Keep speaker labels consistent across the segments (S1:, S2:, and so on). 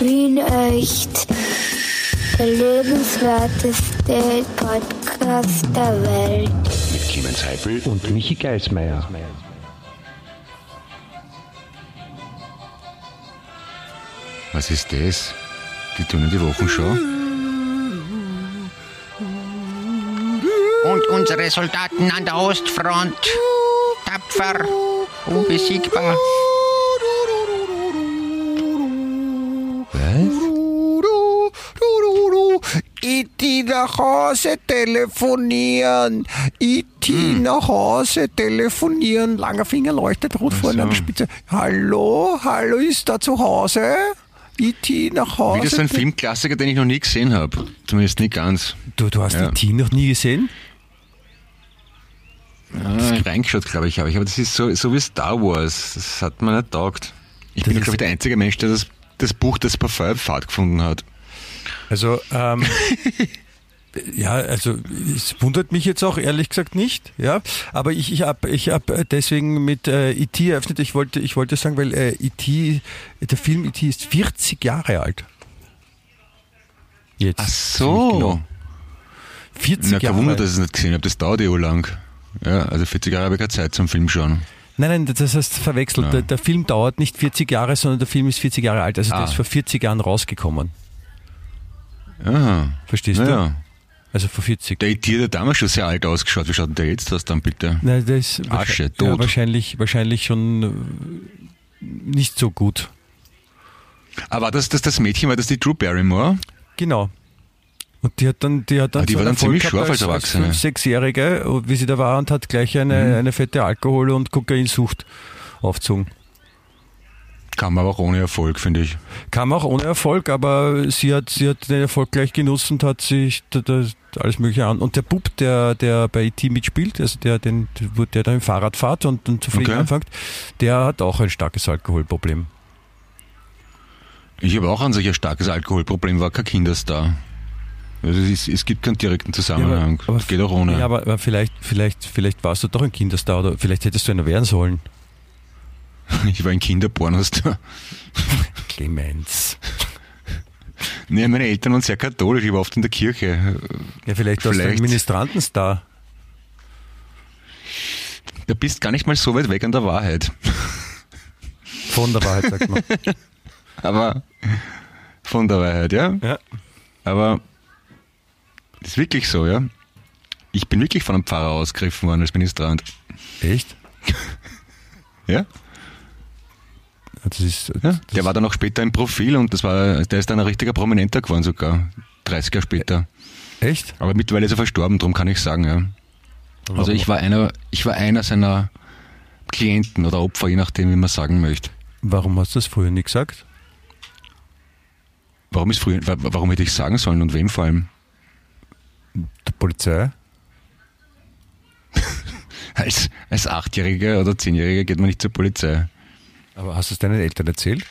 S1: Wien echt. Der lebenswerteste Podcast der Welt.
S2: Mit Clemens Heifel
S3: und Michi Geismeier.
S2: Was ist das? Die tun in die Wochenschau.
S4: Und unsere Soldaten an der Ostfront. Tapfer, unbesiegbar.
S5: IT nach Hause telefonieren. IT nach Hause telefonieren. Langer Finger leuchtet rot vorne an der
S2: so.
S5: Spitze. Hallo, hallo, ist da zu Hause? IT nach Hause.
S2: Wieder so ein Filmklassiker, den ich noch nie gesehen habe. Zumindest nicht ganz.
S3: Du, du hast
S2: Ja.
S3: IT noch nie gesehen?
S2: Ah, reingeschaut, glaube ich, aber ich. Aber das ist so, so wie Star Wars. Das hat mir nicht taugt. Ich bin,
S3: ist-
S2: glaube ich, der einzige Mensch, der das, das Buch des Parfümfahrt gefunden hat.
S3: Also, ähm, ja, also es wundert mich jetzt auch ehrlich gesagt nicht, ja. Aber ich, ich habe ich hab deswegen mit äh, IT eröffnet. Ich wollte, ich wollte sagen, weil äh, IT, der Film IT ist 40 Jahre alt. Jetzt.
S2: Ach so.
S3: Genau. 40
S2: Na, kein
S3: Jahre.
S2: Wunder, dass ich es nicht gesehen habe. Das dauert ja lang. Ja, also 40 Jahre habe ich keine Zeit zum Film schauen.
S3: Nein, nein, das heißt verwechselt.
S2: Ja.
S3: Der, der Film dauert nicht 40 Jahre, sondern der Film ist 40 Jahre alt. Also der
S2: Ah.
S3: ist vor 40 Jahren rausgekommen.
S2: Ja,
S3: Verstehst du?
S2: ja.
S3: Also vor 40.
S2: Der IT hat damals schon sehr alt ausgeschaut. Wie schaut denn der jetzt aus dann bitte?
S3: Nein, der ist
S2: Asche,
S3: wahrscheinlich-
S2: tot.
S3: Ja, wahrscheinlich, wahrscheinlich schon äh, nicht so gut.
S2: Aber war das, das das Mädchen, war das die Drew Barrymore?
S3: Genau. Und die hat dann, die hat dann
S2: Ah, die
S3: so
S2: war dann ziemlich scharf
S3: gehabt
S2: als Erwachsene.
S3: sechsjährige, wie sie da war und hat gleich eine,
S2: Mhm.
S3: eine fette Alkohol- und Kokainsucht aufgezogen.
S2: Kam aber auch ohne Erfolg, finde ich.
S3: Kam auch ohne Erfolg, aber sie hat, sie hat den Erfolg gleich genutzt und hat sich alles mögliche an. Und der Bub, der, der bei IT mitspielt, also der, den, der da im Fahrrad fährt und, und zu fliegen
S2: Okay.
S3: anfängt, der hat auch ein starkes Alkoholproblem.
S2: Ich habe auch an sich ein starkes Alkoholproblem, war kein Kinderstar. Also es, ist, es gibt keinen direkten Zusammenhang. das geht auch ohne.
S3: Ja, aber, aber vielleicht, vielleicht, vielleicht warst du doch ein Kinderstar oder vielleicht hättest du einer werden sollen.
S2: Ich war ein Kinderpornostar.
S3: Clemens.
S2: Nee, meine Eltern waren sehr katholisch, ich war oft in der Kirche.
S3: Ja, vielleicht, warst du ein
S2: Vielleicht.
S3: Ministrantenstar.
S2: Da bist gar nicht mal so weit weg an der Wahrheit.
S3: Von der Wahrheit, sagt man.
S2: Aber von der Wahrheit, ja.
S3: Ja.
S2: Aber das ist wirklich so, ja. Ich bin wirklich von einem Pfarrer ausgegriffen worden als Ministrant.
S3: Echt?
S2: Ja?
S3: Das ist,
S2: ja. Der war dann auch später im Profil und das war, der ist dann ein richtiger Prominenter geworden sogar. 30 Jahre später.
S3: Echt?
S2: Aber mittlerweile ist er verstorben, darum kann ich sagen, ja. Also ich war einer, ich war einer seiner Klienten oder Opfer, je nachdem, wie man sagen möchte.
S3: Warum hast du das früher nicht gesagt?
S2: Warum ist früher, wa- warum hätte ich sagen sollen und wem vor allem?
S3: Der Polizei?
S2: Als, als Achtjähriger oder Zehnjähriger geht man nicht zur Polizei.
S3: Aber hast du es deinen Eltern erzählt?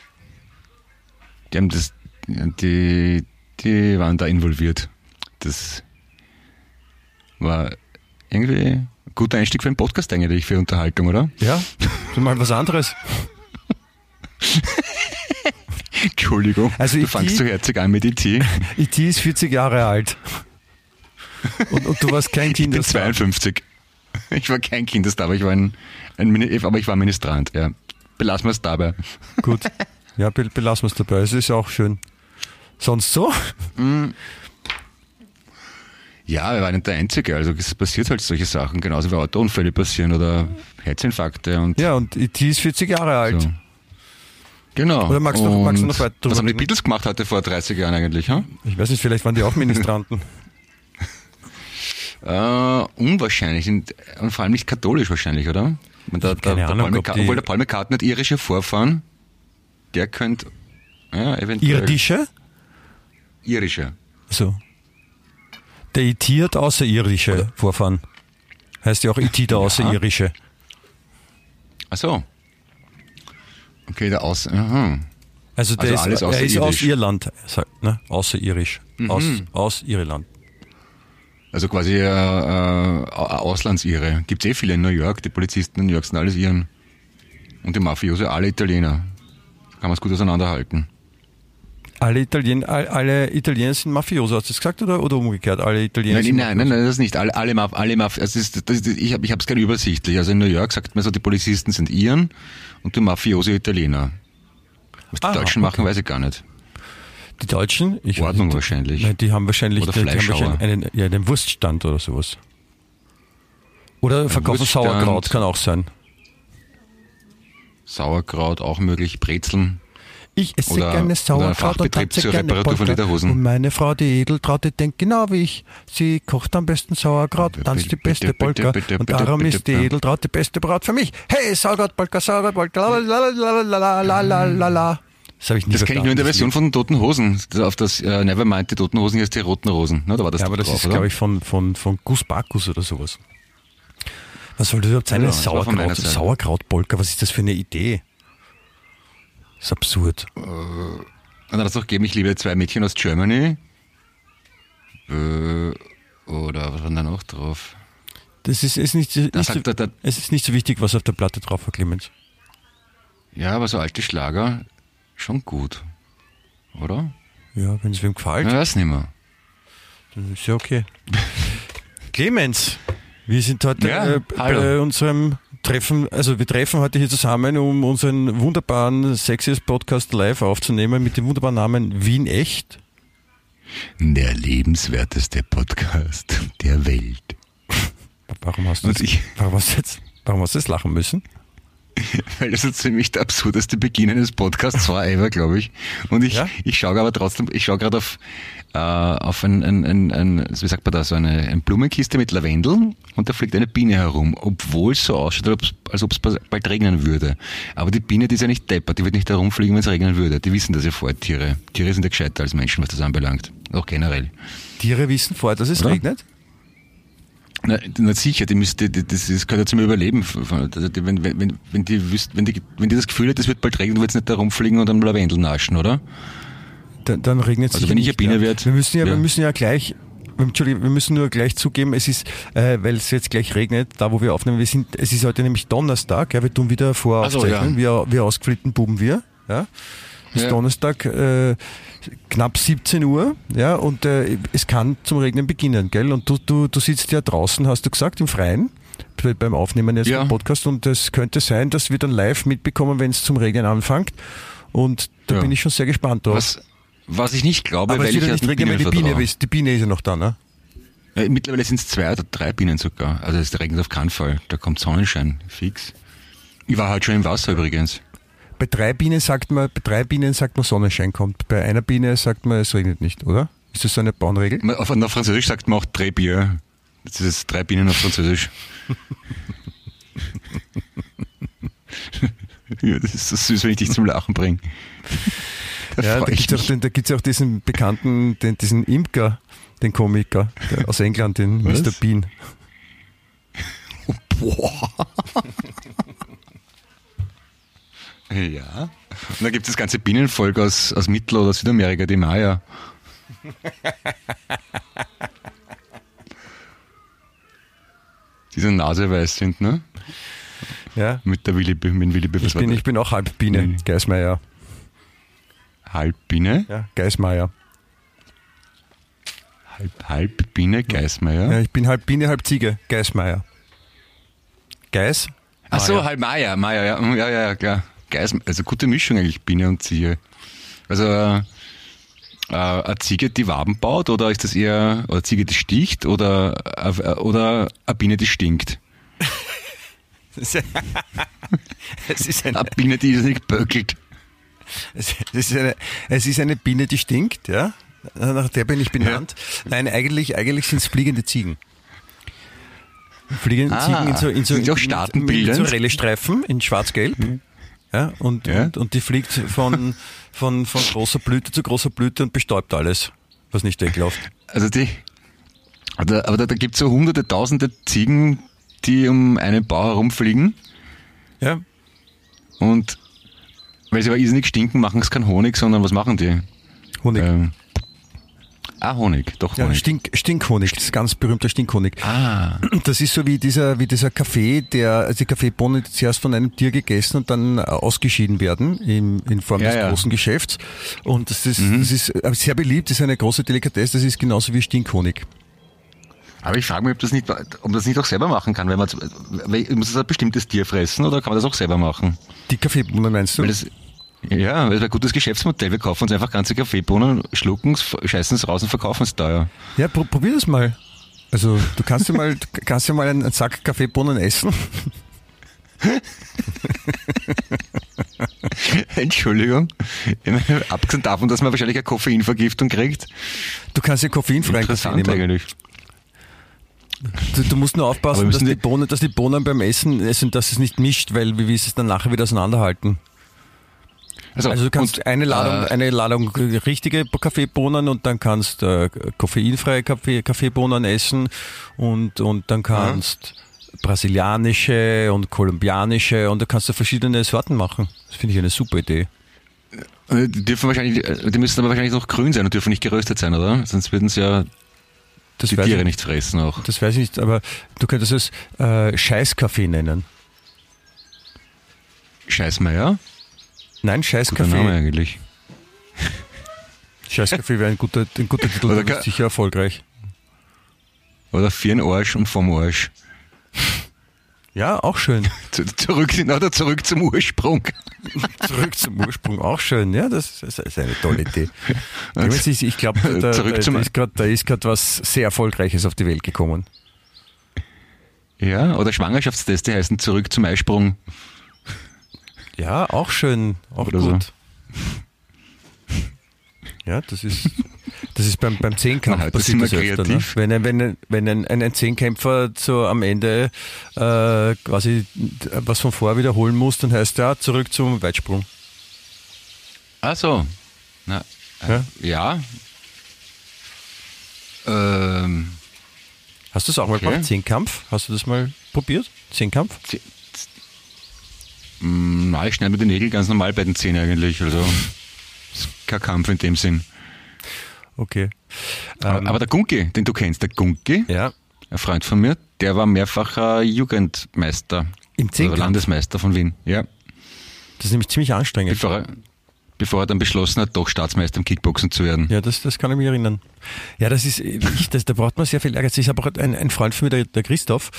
S2: Die haben das, die, die waren da involviert. Das war irgendwie ein guter Einstieg für einen Podcast eigentlich, für Unterhaltung, oder?
S3: Ja? Mal was anderes.
S2: Entschuldigung,
S3: Also
S2: du
S3: IT
S2: fangst so herzig an mit IT.
S3: IT ist 40 Jahre alt. Und, und du warst kein
S2: Ich bin
S3: Kinderstar.
S2: 52. Ich war kein Kinderstar, aber ich war ein, ein aber ich war Ministrant, ja. Belassen wir es dabei.
S3: Gut. Ja, be- belassen wir es dabei. Es ist auch schön. Sonst so?
S2: Ja, wir waren nicht der Einzige, also es passiert halt solche Sachen, genauso wie Autounfälle passieren oder Herzinfarkte und
S3: Ja, und IT ist 40 Jahre alt.
S2: so. Genau.
S3: Oder magst du magst du noch weiter drüber
S2: Was haben die? Beatles gemacht heute vor 30 Jahren eigentlich? Hm?
S3: Ich weiß nicht, vielleicht waren die auch Ministranten.
S2: Äh, unwahrscheinlich und vor allem nicht katholisch wahrscheinlich, oder? Und der, der,
S3: keine
S2: der
S3: Ahnung,
S2: Paul McCart- Obwohl der Paul McCartney hat irische Vorfahren, der könnte ja, eventuell
S3: Irdische?
S2: irische.
S3: So. Der IT hat außerirdische Vorfahren. Heißt ja auch IT der Außerirdische.
S2: Ach so. Okay, der Aus. Aha.
S3: Also, der
S2: Also alles
S3: ist, er ist aus. Irland, sagt, ne? außerirdisch. Aus, aus Irland.
S2: Also quasi äh, äh, Auslandsire. Gibt es eh viele in New York. Die Polizisten in New York sind alles Iren. Und die Mafiosi alle Italiener. Kann man es gut auseinanderhalten.
S3: Alle, Italien, all- alle Italiener sind Mafioso, hast du das gesagt oder, oder umgekehrt? Alle Italiener
S2: Nein,
S3: sind
S2: nein, nein, nein, das nicht. Alle, alle, Maf- alle Maf es ist, das ist, ich habe ich hab's gerne übersichtlich. Also in New York sagt man so, die Polizisten sind Iren und die Mafiosi Italiener. Was die
S3: Ah,
S2: Deutschen
S3: okay.
S2: machen, weiß ich gar nicht.
S3: Die Deutschen? Ich
S2: Ordnung
S3: nicht.
S2: wahrscheinlich.
S3: Nein, die haben wahrscheinlich,
S2: Oder
S3: die, die haben wahrscheinlich einen, ja, einen Wurststand oder sowas. Oder verkaufen
S2: Wurststand.
S3: Sauerkraut, kann auch sein.
S2: Sauerkraut auch möglich, Brezeln.
S3: Ich esse
S2: Oder-
S3: gerne Sauerkraut und tanze
S2: zur
S3: gerne
S2: Reparatur von
S3: Polka.
S2: Lederhosen.
S3: Und meine Frau, die Edeltraute, denkt genau wie ich. Sie kocht am besten Sauerkraut,
S2: Bitte,
S3: tanzt die beste
S2: bitte,
S3: Polka.
S2: bitte,
S3: und darum ist die
S2: bitte.
S3: Edeltraut die beste Braut für mich. Hey, Sauerkraut, Polka, Sauerkraut, Polka, la la la la la la la la la. Das habe ich nie
S2: Das kenne ich nur in der Version von Toten Hosen. Auf das äh, Nevermind, die Toten Hosen, ist die Roten Rosen. Na, da war das
S3: Ja, aber das
S2: drauf,
S3: ist, glaube ich, von, von, von Gus Bacchus oder sowas. Was soll das überhaupt sein?
S2: Ja,
S3: Sauerkraut. Sauerkrautpolka, was ist das für eine Idee? Das ist absurd.
S2: Und dann hat es auch gegeben, ich liebe zwei Mädchen aus Germany. Äh, oder was war denn da noch drauf?
S3: Das ist, ist nicht, nicht so,
S2: sagt er, da,
S3: es ist nicht so wichtig, was auf der Platte drauf war, Clemens.
S2: ja, aber so alte Schlager, schon gut. Oder?
S3: Ja, wenn es wem gefällt,
S2: Ich weiß nicht mehr.
S3: dann ist ja okay. Clemens, wir sind heute
S2: Ja,
S3: äh, bei unserem Treffen, also wir treffen heute hier zusammen, um unseren wunderbaren Sexiest Podcast live aufzunehmen mit dem wunderbaren Namen Wien Echt.
S2: Der lebenswerteste Podcast der Welt.
S3: Warum hast du jetzt, warum hast du jetzt, warum hast du jetzt lachen müssen?
S2: Weil das ist ziemlich der absurdeste Beginn eines Podcasts war ever, glaube ich. Und ich,
S3: Ja?
S2: ich schaue aber trotzdem, ich schaue gerade auf, äh, auf ein, ein, ein, ein, wie sagt man da, so eine, eine Blumenkiste mit Lavendel und da fliegt eine Biene herum, obwohl es so ausschaut, als ob es bald regnen würde. Aber die Biene, die ist ja nicht deppert, die wird nicht herumfliegen, wenn es regnen würde. Die wissen das ja vorher, Tiere. Tiere sind ja gescheiter als Menschen, was das anbelangt. Auch generell.
S3: Tiere wissen vorher, dass es
S2: Oder?
S3: regnet?
S2: Na, na sicher, die müsste, die- das, das gehört ja zum Überleben. Also die- Wenn, wenn, wenn, wenn, die wüsst, wenn, die, wenn die das Gefühl hat, es wird bald regnen, wird es nicht herumfliegen und am Lavendel naschen, oder?
S3: Dann, dann regnet es
S2: Also wenn ich eine Biene
S3: ja.
S2: werd,
S3: wir müssen ja,
S2: ja.
S3: wir müssen ja gleich, Entschuldigung, wir müssen nur gleich zugeben, es ist, äh, weil es jetzt gleich regnet, da wo wir aufnehmen, wir sind, es ist heute nämlich Donnerstag, ja, wir tun wieder voraufzeichnen,
S2: Ach so,
S3: wir, wir ausgeflippten Buben wir, ja. Ist
S2: Ja.
S3: Donnerstag, äh, knapp 17 Uhr, ja, und äh, es kann zum Regnen beginnen, gell? Und du, du, du sitzt ja draußen, hast du gesagt, im Freien, bei- beim Aufnehmen jetzt
S2: Ja.
S3: Podcast, und es könnte sein, dass wir dann live mitbekommen, wenn es zum Regnen anfängt. Und da
S2: Ja.
S3: bin ich schon sehr gespannt drauf.
S2: Was, was ich nicht glaube,
S3: Aber
S2: weil ich
S3: ja nicht regnen, weil die Biene, ist, die Biene ist ja noch da, ne?
S2: Äh, Mittlerweile sind es zwei oder drei Bienen sogar. Also es regnet auf keinen Fall. Da kommt Sonnenschein, fix. Ich war halt schon im Wasser übrigens.
S3: Bei drei Bienen sagt man, bei drei Bienen sagt man Sonnenschein kommt. Bei einer Biene sagt man, es regnet nicht, oder? Ist das so eine Bauernregel?
S2: Auf, auf Französisch sagt man auch drei Bier. Das ist drei Bienen auf Französisch. ja, das ist so süß, wenn ich dich zum Lachen bringe. Da
S3: Ja, da
S2: ich
S3: gibt's auch,
S2: mich.
S3: den, da gibt's auch diesen bekannten, den, diesen Imker, den Komiker aus England, den
S2: Was?
S3: Mr. Bean.
S2: Boah. Ja. Und dann gibt es das ganze Bienenvolk aus, aus Mittel- oder Südamerika, die Maya. die so naseweiß sind, ne?
S3: Ja.
S2: Mit der Willi, mit dem Willi
S3: Ich bin, ich bin auch halb Biene,
S2: Mhm.
S3: Geismeier.
S2: Halbbiene,
S3: Ja, Geismeier.
S2: halb, halb Biene, Geismeier.
S3: Ja, ich bin halb Biene, halb Ziege, Geismeier. Geis?
S2: Ach so,
S3: Meier.
S2: halb Maya, Maya, ja, mm, ja, ja, ja, klar. Geis, also gute Mischung eigentlich, Biene und Ziege. Also äh, äh, eine Ziege, die Waben baut, oder ist das eher eine Ziege, die sticht, oder, äh, oder eine Biene, die stinkt?
S3: es ist eine,
S2: Eine Biene, die nicht böckelt.
S3: Es ist eine, es ist eine Biene, die stinkt, ja. Nach der bin ich benannt. Nein, eigentlich, eigentlich sind es fliegende Ziegen. Fliegende
S2: Ah,
S3: Ziegen in so, in so, in,
S2: staatenbildend?
S3: mit so Rallye-Streifen in schwarz-gelb. Ja, und,
S2: Ja.
S3: Und, und die fliegt von, von, von großer Blüte zu großer Blüte und bestäubt alles, was nicht wegläuft.
S2: Also die, aber, aber da, da gibt es so hunderte, tausende Ziegen, die um einen Bau herumfliegen
S3: Ja,
S2: und weil sie aber irrsinnig stinken, machen es keinen Honig, sondern was machen die?
S3: Honig.
S2: Ähm, Ah, Honig, doch
S3: Ja,
S2: Honig.
S3: Stink, Stinkhonig, das ist ganz berühmter Stinkhonig.
S2: ah,
S3: Das ist so wie dieser, wie dieser Kaffee, der, also die Kaffeebohnen, die zuerst von einem Tier gegessen und dann äh, ausgeschieden werden im, in Form
S2: Ja,
S3: des
S2: ja.
S3: großen Geschäfts. Und das ist, das ist äh, sehr beliebt, das ist eine große Delikatesse, das ist genauso wie Stinkhonig.
S2: aber ich frage mich, ob das nicht, ob man das nicht auch selber machen kann, wenn man, weil- muss das ein bestimmtes Tier fressen oder kann man das auch selber machen?
S3: Die Kaffeebohnen meinst du?
S2: Ja, das ist ein gutes Geschäftsmodell. Wir kaufen uns einfach ganze Kaffeebohnen, schlucken es, scheißen es raus und verkaufen es teuer.
S3: Ja, pro, probier das mal. Also du kannst ja mal, kannst ja mal einen, Sack Kaffeebohnen essen.
S2: Entschuldigung. Abgesehen davon, dass man wahrscheinlich eine Koffeinvergiftung kriegt.
S3: Du kannst ja koffeinfreien Kaffee
S2: Interessant
S3: nehmen.
S2: eigentlich.
S3: Du, du musst nur aufpassen, dass die,
S2: die-
S3: Bohnen, dass die Bohnen beim Essen essen, dass es nicht mischt, weil wie willst du es dann nachher wieder auseinanderhalten? Also du kannst
S2: und,
S3: eine Ladung,
S2: äh,
S3: eine Ladung richtige Kaffeebohnen und dann kannst äh, koffeinfreie Kaffee, Kaffeebohnen essen und, und dann kannst brasilianische und kolumbianische und da kannst du verschiedene Sorten machen. Das finde ich eine super Idee.
S2: äh, die dürfen wahrscheinlich, äh, die müssen aber wahrscheinlich noch grün sein und dürfen nicht geröstet sein, oder? Sonst würden sie ja
S3: Das
S2: die Tiere
S3: ich,
S2: nicht fressen auch.
S3: Das weiß ich nicht, aber du könntest es äh, Scheißkaffee nennen.
S2: Scheißmeier?
S3: Nein,
S2: Guter Name
S3: Scheißkaffee.
S2: eigentlich.
S3: Scheißkaffee wäre ein guter, ein guter Titel,
S2: Oder
S3: der
S2: ka-
S3: wird sicher erfolgreich.
S2: Oder für den Arsch und vom Arsch.
S3: Ja, auch schön.
S2: Zu- Zurück, oder zurück zum Ursprung.
S3: Zurück zum Ursprung, auch schön. Ja, das ist, eine tolle Idee. Ich, ich, glaube, da, da ist gerade was sehr Erfolgreiches auf die Welt gekommen.
S2: Ja, oder Schwangerschaftsteste heißen zurück zum Eisprung.
S3: Ja, auch schön, auch
S2: Oder so.
S3: gut. Ja, das ist, das ist beim, beim Zehnkampf
S2: heute
S3: passiert das
S2: wir
S3: öfter. Ne? Wenn, ein- wenn, ein- wenn ein, ein, ein Zehnkämpfer so am Ende äh, quasi was von vor wiederholen muss, dann heißt ja zurück zum Weitsprung.
S2: Ach so. Na, äh, ja. Ähm,
S3: Hast du das auch mal
S2: Okay.
S3: gemacht? Zehnkampf? Hast du das mal probiert? Zehnkampf?
S2: z- z- Mm, na, ich schneide mir die Nägel ganz normal bei den Zähnen eigentlich. Also ist kein Kampf in dem Sinn.
S3: Okay.
S2: Aber,
S3: Ähm,
S2: aber der Gunki, den du kennst, der Gunki,
S3: ja,
S2: ein Freund von mir, der war mehrfacher Jugendmeister.
S3: Im Zehnkampf?
S2: Oder Landesmeister von Wien. Ja.
S3: das ist nämlich ziemlich anstrengend.
S2: Bevor er, bevor er dann beschlossen hat, doch Staatsmeister im Kickboxen zu werden.
S3: Ja, das, das kann ich mich erinnern. Ja, das ist, ich, das, da braucht man sehr viel Ehrgeiz. Ich habe auch ein, ein Freund von mir, der, der Christoph,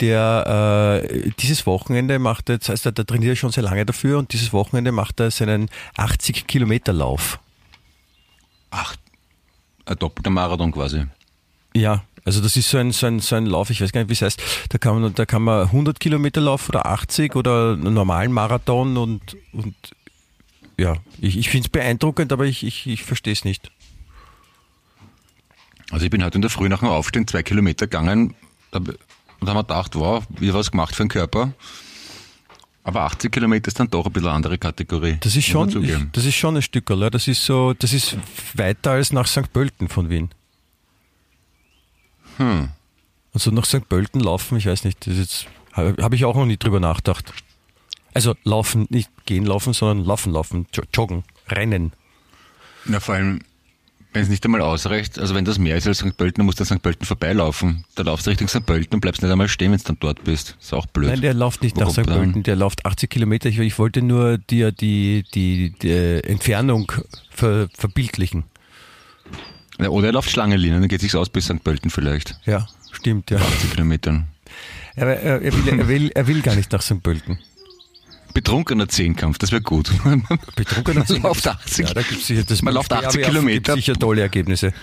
S3: der äh, dieses Wochenende macht jetzt, also der trainiert schon sehr lange dafür und dieses Wochenende macht er seinen 80 Kilometer Lauf.
S2: Ach, ein doppelter Marathon quasi.
S3: Ja, also das ist so ein, so ein, so ein Lauf, ich weiß gar nicht, wie es heißt. Da kann man, da kann man 100 Kilometer laufen oder 80 oder einen normalen Marathon und, und ja, ich, ich finde es beeindruckend, aber ich, ich, ich verstehe es nicht.
S2: Also ich bin heute in der Früh nach dem Aufstehen zwei Kilometer gegangen und habe mir gedacht, wow, wieder was gemacht für den Körper. Aber 80 Kilometer ist dann doch ein bisschen eine andere Kategorie.
S3: Das ist schon, ich, das ist schon ein Stück, oder? Das ist so, das ist weiter als nach St. Pölten von Wien.
S2: Hm.
S3: Also nach St. Pölten laufen, ich weiß nicht, das ist jetzt, habe hab ich auch noch nie drüber nachgedacht. Also laufen, nicht gehen laufen, sondern laufen, laufen, jo- joggen, rennen.
S2: Na, vor allem, wenn es nicht einmal ausreicht, also wenn das mehr ist als St. Pölten, dann musst du an St. Pölten vorbeilaufen. Da laufst du Richtung St. Pölten und bleibst nicht einmal stehen, wenn du dann dort bist. Ist auch blöd.
S3: Nein, der läuft nicht nach
S2: Warum
S3: St. Pölten, der läuft 80 Kilometer. Ich, ich wollte nur dir die, die, die Entfernung ver, verbildlichen.
S2: Ja, Oder er läuft Schlangenlinien, dann geht sich's aus bis St. Pölten vielleicht.
S3: Ja, stimmt, ja.
S2: 80 Kilometern.
S3: Aber er, er, will, er, will, er will gar nicht nach St. Pölten.
S2: Betrunkener Zehnkampf, das wäre gut.
S3: Betrunkener
S2: Man läuft 80.
S3: Ja, da gibt's sicher, das
S2: Man läuft 80
S3: Speerwerfen
S2: Kilometer.
S3: Gibt's sicher tolle Ergebnisse.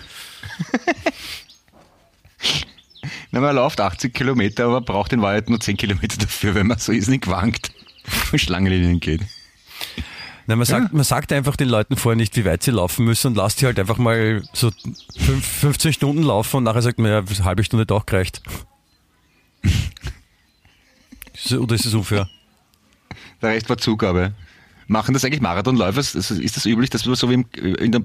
S2: Na, man läuft 80 Kilometer, aber braucht in Wahrheit nur 10 Kilometer dafür, wenn man so ist nicht wankt und Schlangenlinien geht.
S3: Nein, man, sagt, man sagt einfach den Leuten vorher nicht, wie weit sie laufen müssen und lasst die halt einfach mal so fünf, 15 Stunden laufen und nachher sagt man, ja, eine halbe Stunde auch gereicht. Oder ist es unfair?
S2: Der Rest war Zugabe. Machen das eigentlich Marathonläufer? Ist das- üblich, dass wir so wie, im, in der,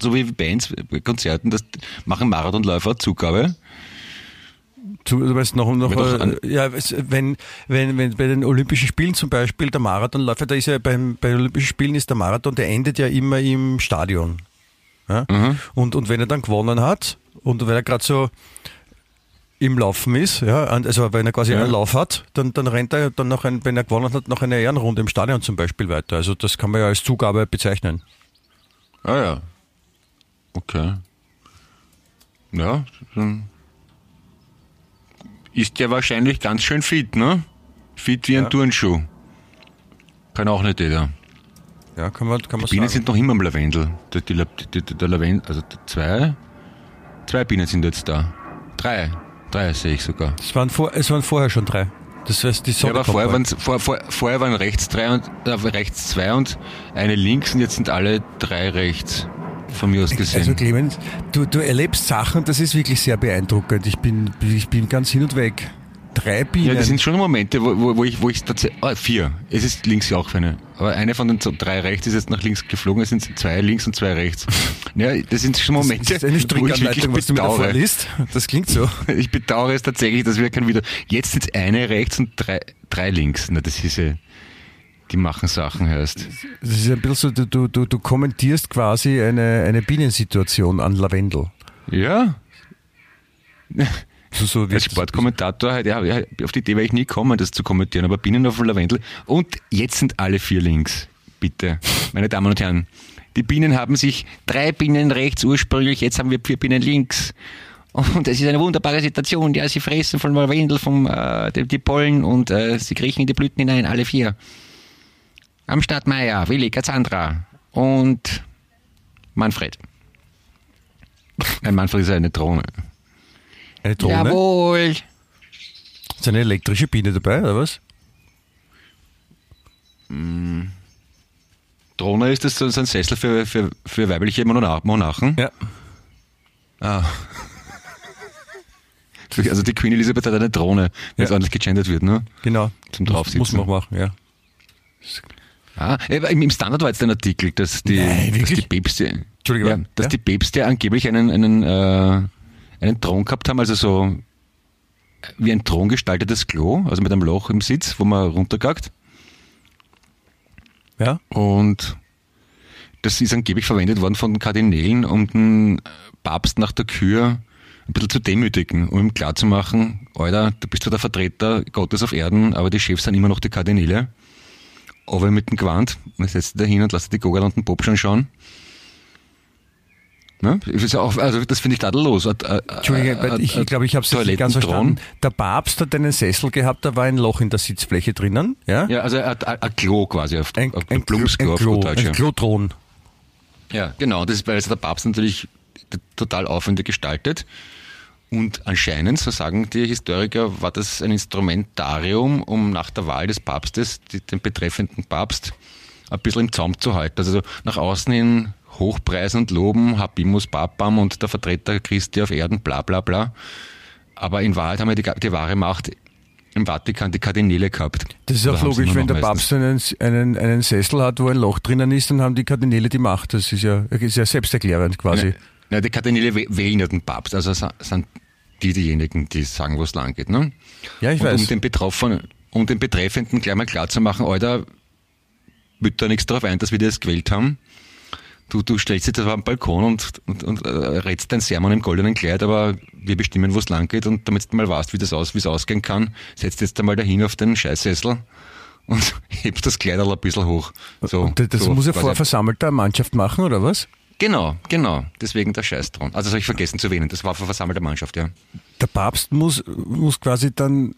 S2: so wie Bands, Konzerten, das machen Marathonläufer Zugabe?
S3: Du, du weißt noch, noch äh, ja, wenn, wenn, wenn bei den Olympischen Spielen zum Beispiel der Marathonläufer, da ist ja beim, bei den Olympischen Spielen ist der Marathon, der endet ja immer im Stadion. Ja? Und, und wenn er dann gewonnen hat und wenn er gerade so im Laufen ist, ja, also wenn er quasi
S2: Ja.
S3: einen Lauf hat, dann, dann rennt er dann noch ein, wenn er gewonnen hat, noch eine Ehrenrunde im Stadion zum Beispiel weiter. Also das kann man ja als Zugabe bezeichnen.
S2: Ah ja. Okay. Ja, dann ist der wahrscheinlich ganz schön fit, ne? Fit wie ein
S3: Ja.
S2: Turnschuh. Kann auch nicht jeder.
S3: Ja, kann man, kann man
S2: Bienen
S3: sagen.
S2: sind noch immer im Lavendel. Der, die, die, die, der Lavendel, also die zwei, zwei Bienen sind jetzt da. Drei. Drei sehe ich sogar.
S3: Es waren, vor, es waren vorher schon drei. Das heißt, die
S2: Ja,
S3: Sonne
S2: aber
S3: kommt
S2: vorher waren, vor, vor, vorher waren rechts drei und äh, rechts zwei und eine links und jetzt sind alle drei rechts. Von mir aus gesehen.
S3: Also Clemens, du, du erlebst Sachen, das ist wirklich sehr beeindruckend. Ich bin, ich bin ganz hin und weg. Drei Bienen.
S2: Ja, das sind schon Momente, wo, wo, wo ich, wo ich tatsächlich, ah, vier. Es ist links ja auch eine. Aber eine von den drei rechts ist jetzt nach links geflogen, es sind zwei links und zwei rechts. Ja, das sind schon Momente,
S3: das ist eine
S2: wo ich wirklich
S3: was du
S2: bedauere.
S3: vorliest. Das klingt so.
S2: Ich bedauere es tatsächlich, dass wir kein wieder, jetzt sind es eine rechts und drei, drei links. Na, das ist ja, die machen Sachen heißt.
S3: Das ist ein bisschen so, du, du, du, du kommentierst quasi eine, eine Bienensituation an Lavendel.
S2: Ja,
S3: So, so wie
S2: als Sportkommentator, halt, ja, auf die Idee wäre ich nie kommen, das zu kommentieren, aber Bienen auf dem Lavendel. Und jetzt sind alle vier links. Bitte, meine Damen und Herren. Die Bienen haben sich drei Bienen rechts ursprünglich, jetzt haben wir vier Bienen links. Und es ist eine wunderbare Situation. Ja, sie fressen vom Lavendel, vom, äh, die, die Pollen und äh, sie kriechen in die Blüten hinein, alle vier. Am Start Meier, Willi, Cassandra und Manfred. Nein, Manfred ist eine Drohne.
S3: Eine Drohne.
S2: Jawohl.
S3: Ist eine elektrische Biene dabei, oder was?
S2: Drohne ist das so ein Sessel für, für, für weibliche Monarch Monarchen.
S3: Ja.
S2: Ah. Also die Queen Elizabeth hat eine Drohne, wenn es
S3: Ja.
S2: anders gegendert wird, ne?
S3: Genau.
S2: Zum
S3: Muss-
S2: Draufsitzen.
S3: Muss man auch machen, ja.
S2: Ah, aber im Standard war jetzt ein Artikel, dass die,
S3: Nein,
S2: dass die Päpste, ja, dass
S3: ja?
S2: die Päpste angeblich einen, einen, äh, einen Thron gehabt haben, also so wie ein Thron gestaltetes Klo, also mit einem Loch im Sitz, wo man runtergackt.
S3: Ja?
S2: Und das ist angeblich verwendet worden von Kardinälen, um den Papst nach der Kür ein bisschen zu demütigen, um ihm klarzumachen, Alter, du bist zwar der Vertreter Gottes auf Erden, aber die Chefs sind immer noch die Kardinäle. Aber mit dem Gewand, und jetzt setzt da hin und lasst die Gogel und den Bob schon schauen. Ne? Ist ja auch, also das finde ich tadellos. Ein-
S3: Entschuldige,
S2: ein-
S3: weil ich,
S2: ein
S3: ich glaube, ich habe es nicht ganz verstanden. Der Papst hat einen Sessel gehabt, da war ein Loch in der Sitzfläche drinnen. Ja?
S2: Ja, also ein, ein ein Klo quasi, auf,
S3: Ein,
S2: auf
S3: ein,
S2: Plumpsklo
S3: ein
S2: auf
S3: Klo,
S2: gut Deutsch, ja.
S3: ein Klothron.
S2: Ja, genau. Das ist, weil der Papst natürlich total aufwendig gestaltet. Und anscheinend, so sagen die Historiker, war das ein Instrumentarium, um nach der Wahl des Papstes die, den betreffenden Papst ein bisschen im Zaum zu halten. Also nach außen hin hochpreisen und loben, Habimus Papam und der Vertreter Christi auf Erden, bla bla bla. Aber in Wahrheit haben wir die, die wahre Macht im Vatikan die Kardinäle gehabt.
S3: Das ist
S2: Oder
S3: auch
S2: sie
S3: logisch, wenn der
S2: meistens.
S3: Papst einen, einen, einen Sessel hat, wo ein Loch drinnen ist, dann haben die Kardinäle die Macht. Das ist ja, ist ja selbsterklärend quasi.
S2: Ja, ja, die Kardinäle wäh- wählen ja den Papst, also sind die diejenigen, die sagen, wo es lang geht. Ne?
S3: Ja, ich
S2: Und
S3: weiß.
S2: um den Betroffenen, um den Betreffenden gleich mal klar zu machen, Alter, wird da nichts darauf ein, dass wir das gewählt haben. Du, du stellst dich da auf den Balkon und, und, und äh, rätst dein Sermon im goldenen Kleid, aber wir bestimmen, wo es lang geht und damit du mal weißt, wie das aus, wie es ausgehen kann, setzt jetzt einmal dahin auf den Scheißsessel und hebst das Kleid ein bisschen hoch. So,
S3: Und das
S2: so
S3: muss er
S2: quasi.
S3: vor versammelter Mannschaft machen, oder was?
S2: Genau, genau. Deswegen der Scheiß dran. Also das habe ich vergessen zu erwähnen. Das war vor versammelter Mannschaft, ja.
S3: Der Papst muss, muss quasi dann,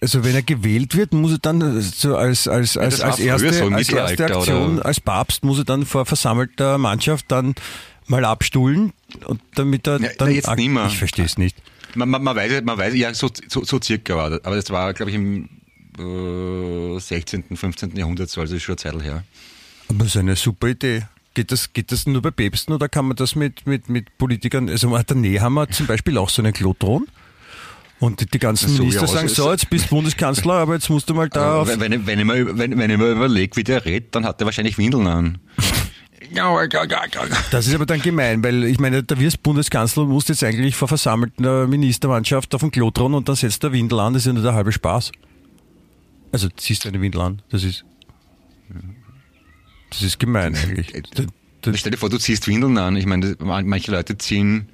S3: also wenn er gewählt wird, muss er dann so als, als, als,
S2: war
S3: als, erste,
S2: so
S3: als erste Aktion,
S2: oder?
S3: als Papst muss er dann vor versammelter Mannschaft dann mal abstuhlen und damit er
S2: Ja,
S3: dann.
S2: na, jetzt nicht mehr.
S3: Ich verstehe es nicht.
S2: Man, man, man weiß, man weiß, ja, so, so, so circa war das. Aber das war, glaube ich, im äh, 16., 15. Jahrhundert so, also ist schon eine Zeit her.
S3: Aber das ist eine super Idee. Geht das, geht das nur bei Päpsten oder kann man das mit, mit, mit Politikern, also der Nehammer zum Beispiel auch so einen Klothron und die, die ganzen
S2: so,
S3: Minister
S2: ja,
S3: sagen, so, jetzt bist du Bundeskanzler, aber jetzt musst du mal da auf...
S2: wenn, wenn, wenn, ich mir, wenn, wenn ich mir überlege, wie der redet, dann hat er wahrscheinlich Windeln an.
S3: Das ist aber dann gemein, weil ich meine, da wirst Bundeskanzler und musst jetzt eigentlich vor versammelter Ministermannschaft auf den Klothron und dann setzt der Windel an, das ist ja nur der halbe Spaß. Also ziehst du eine Windel an, das ist... Das ist gemein eigentlich. das,
S2: Stell dir vor, du ziehst Windeln an. Ich meine, das- manche Leute ziehen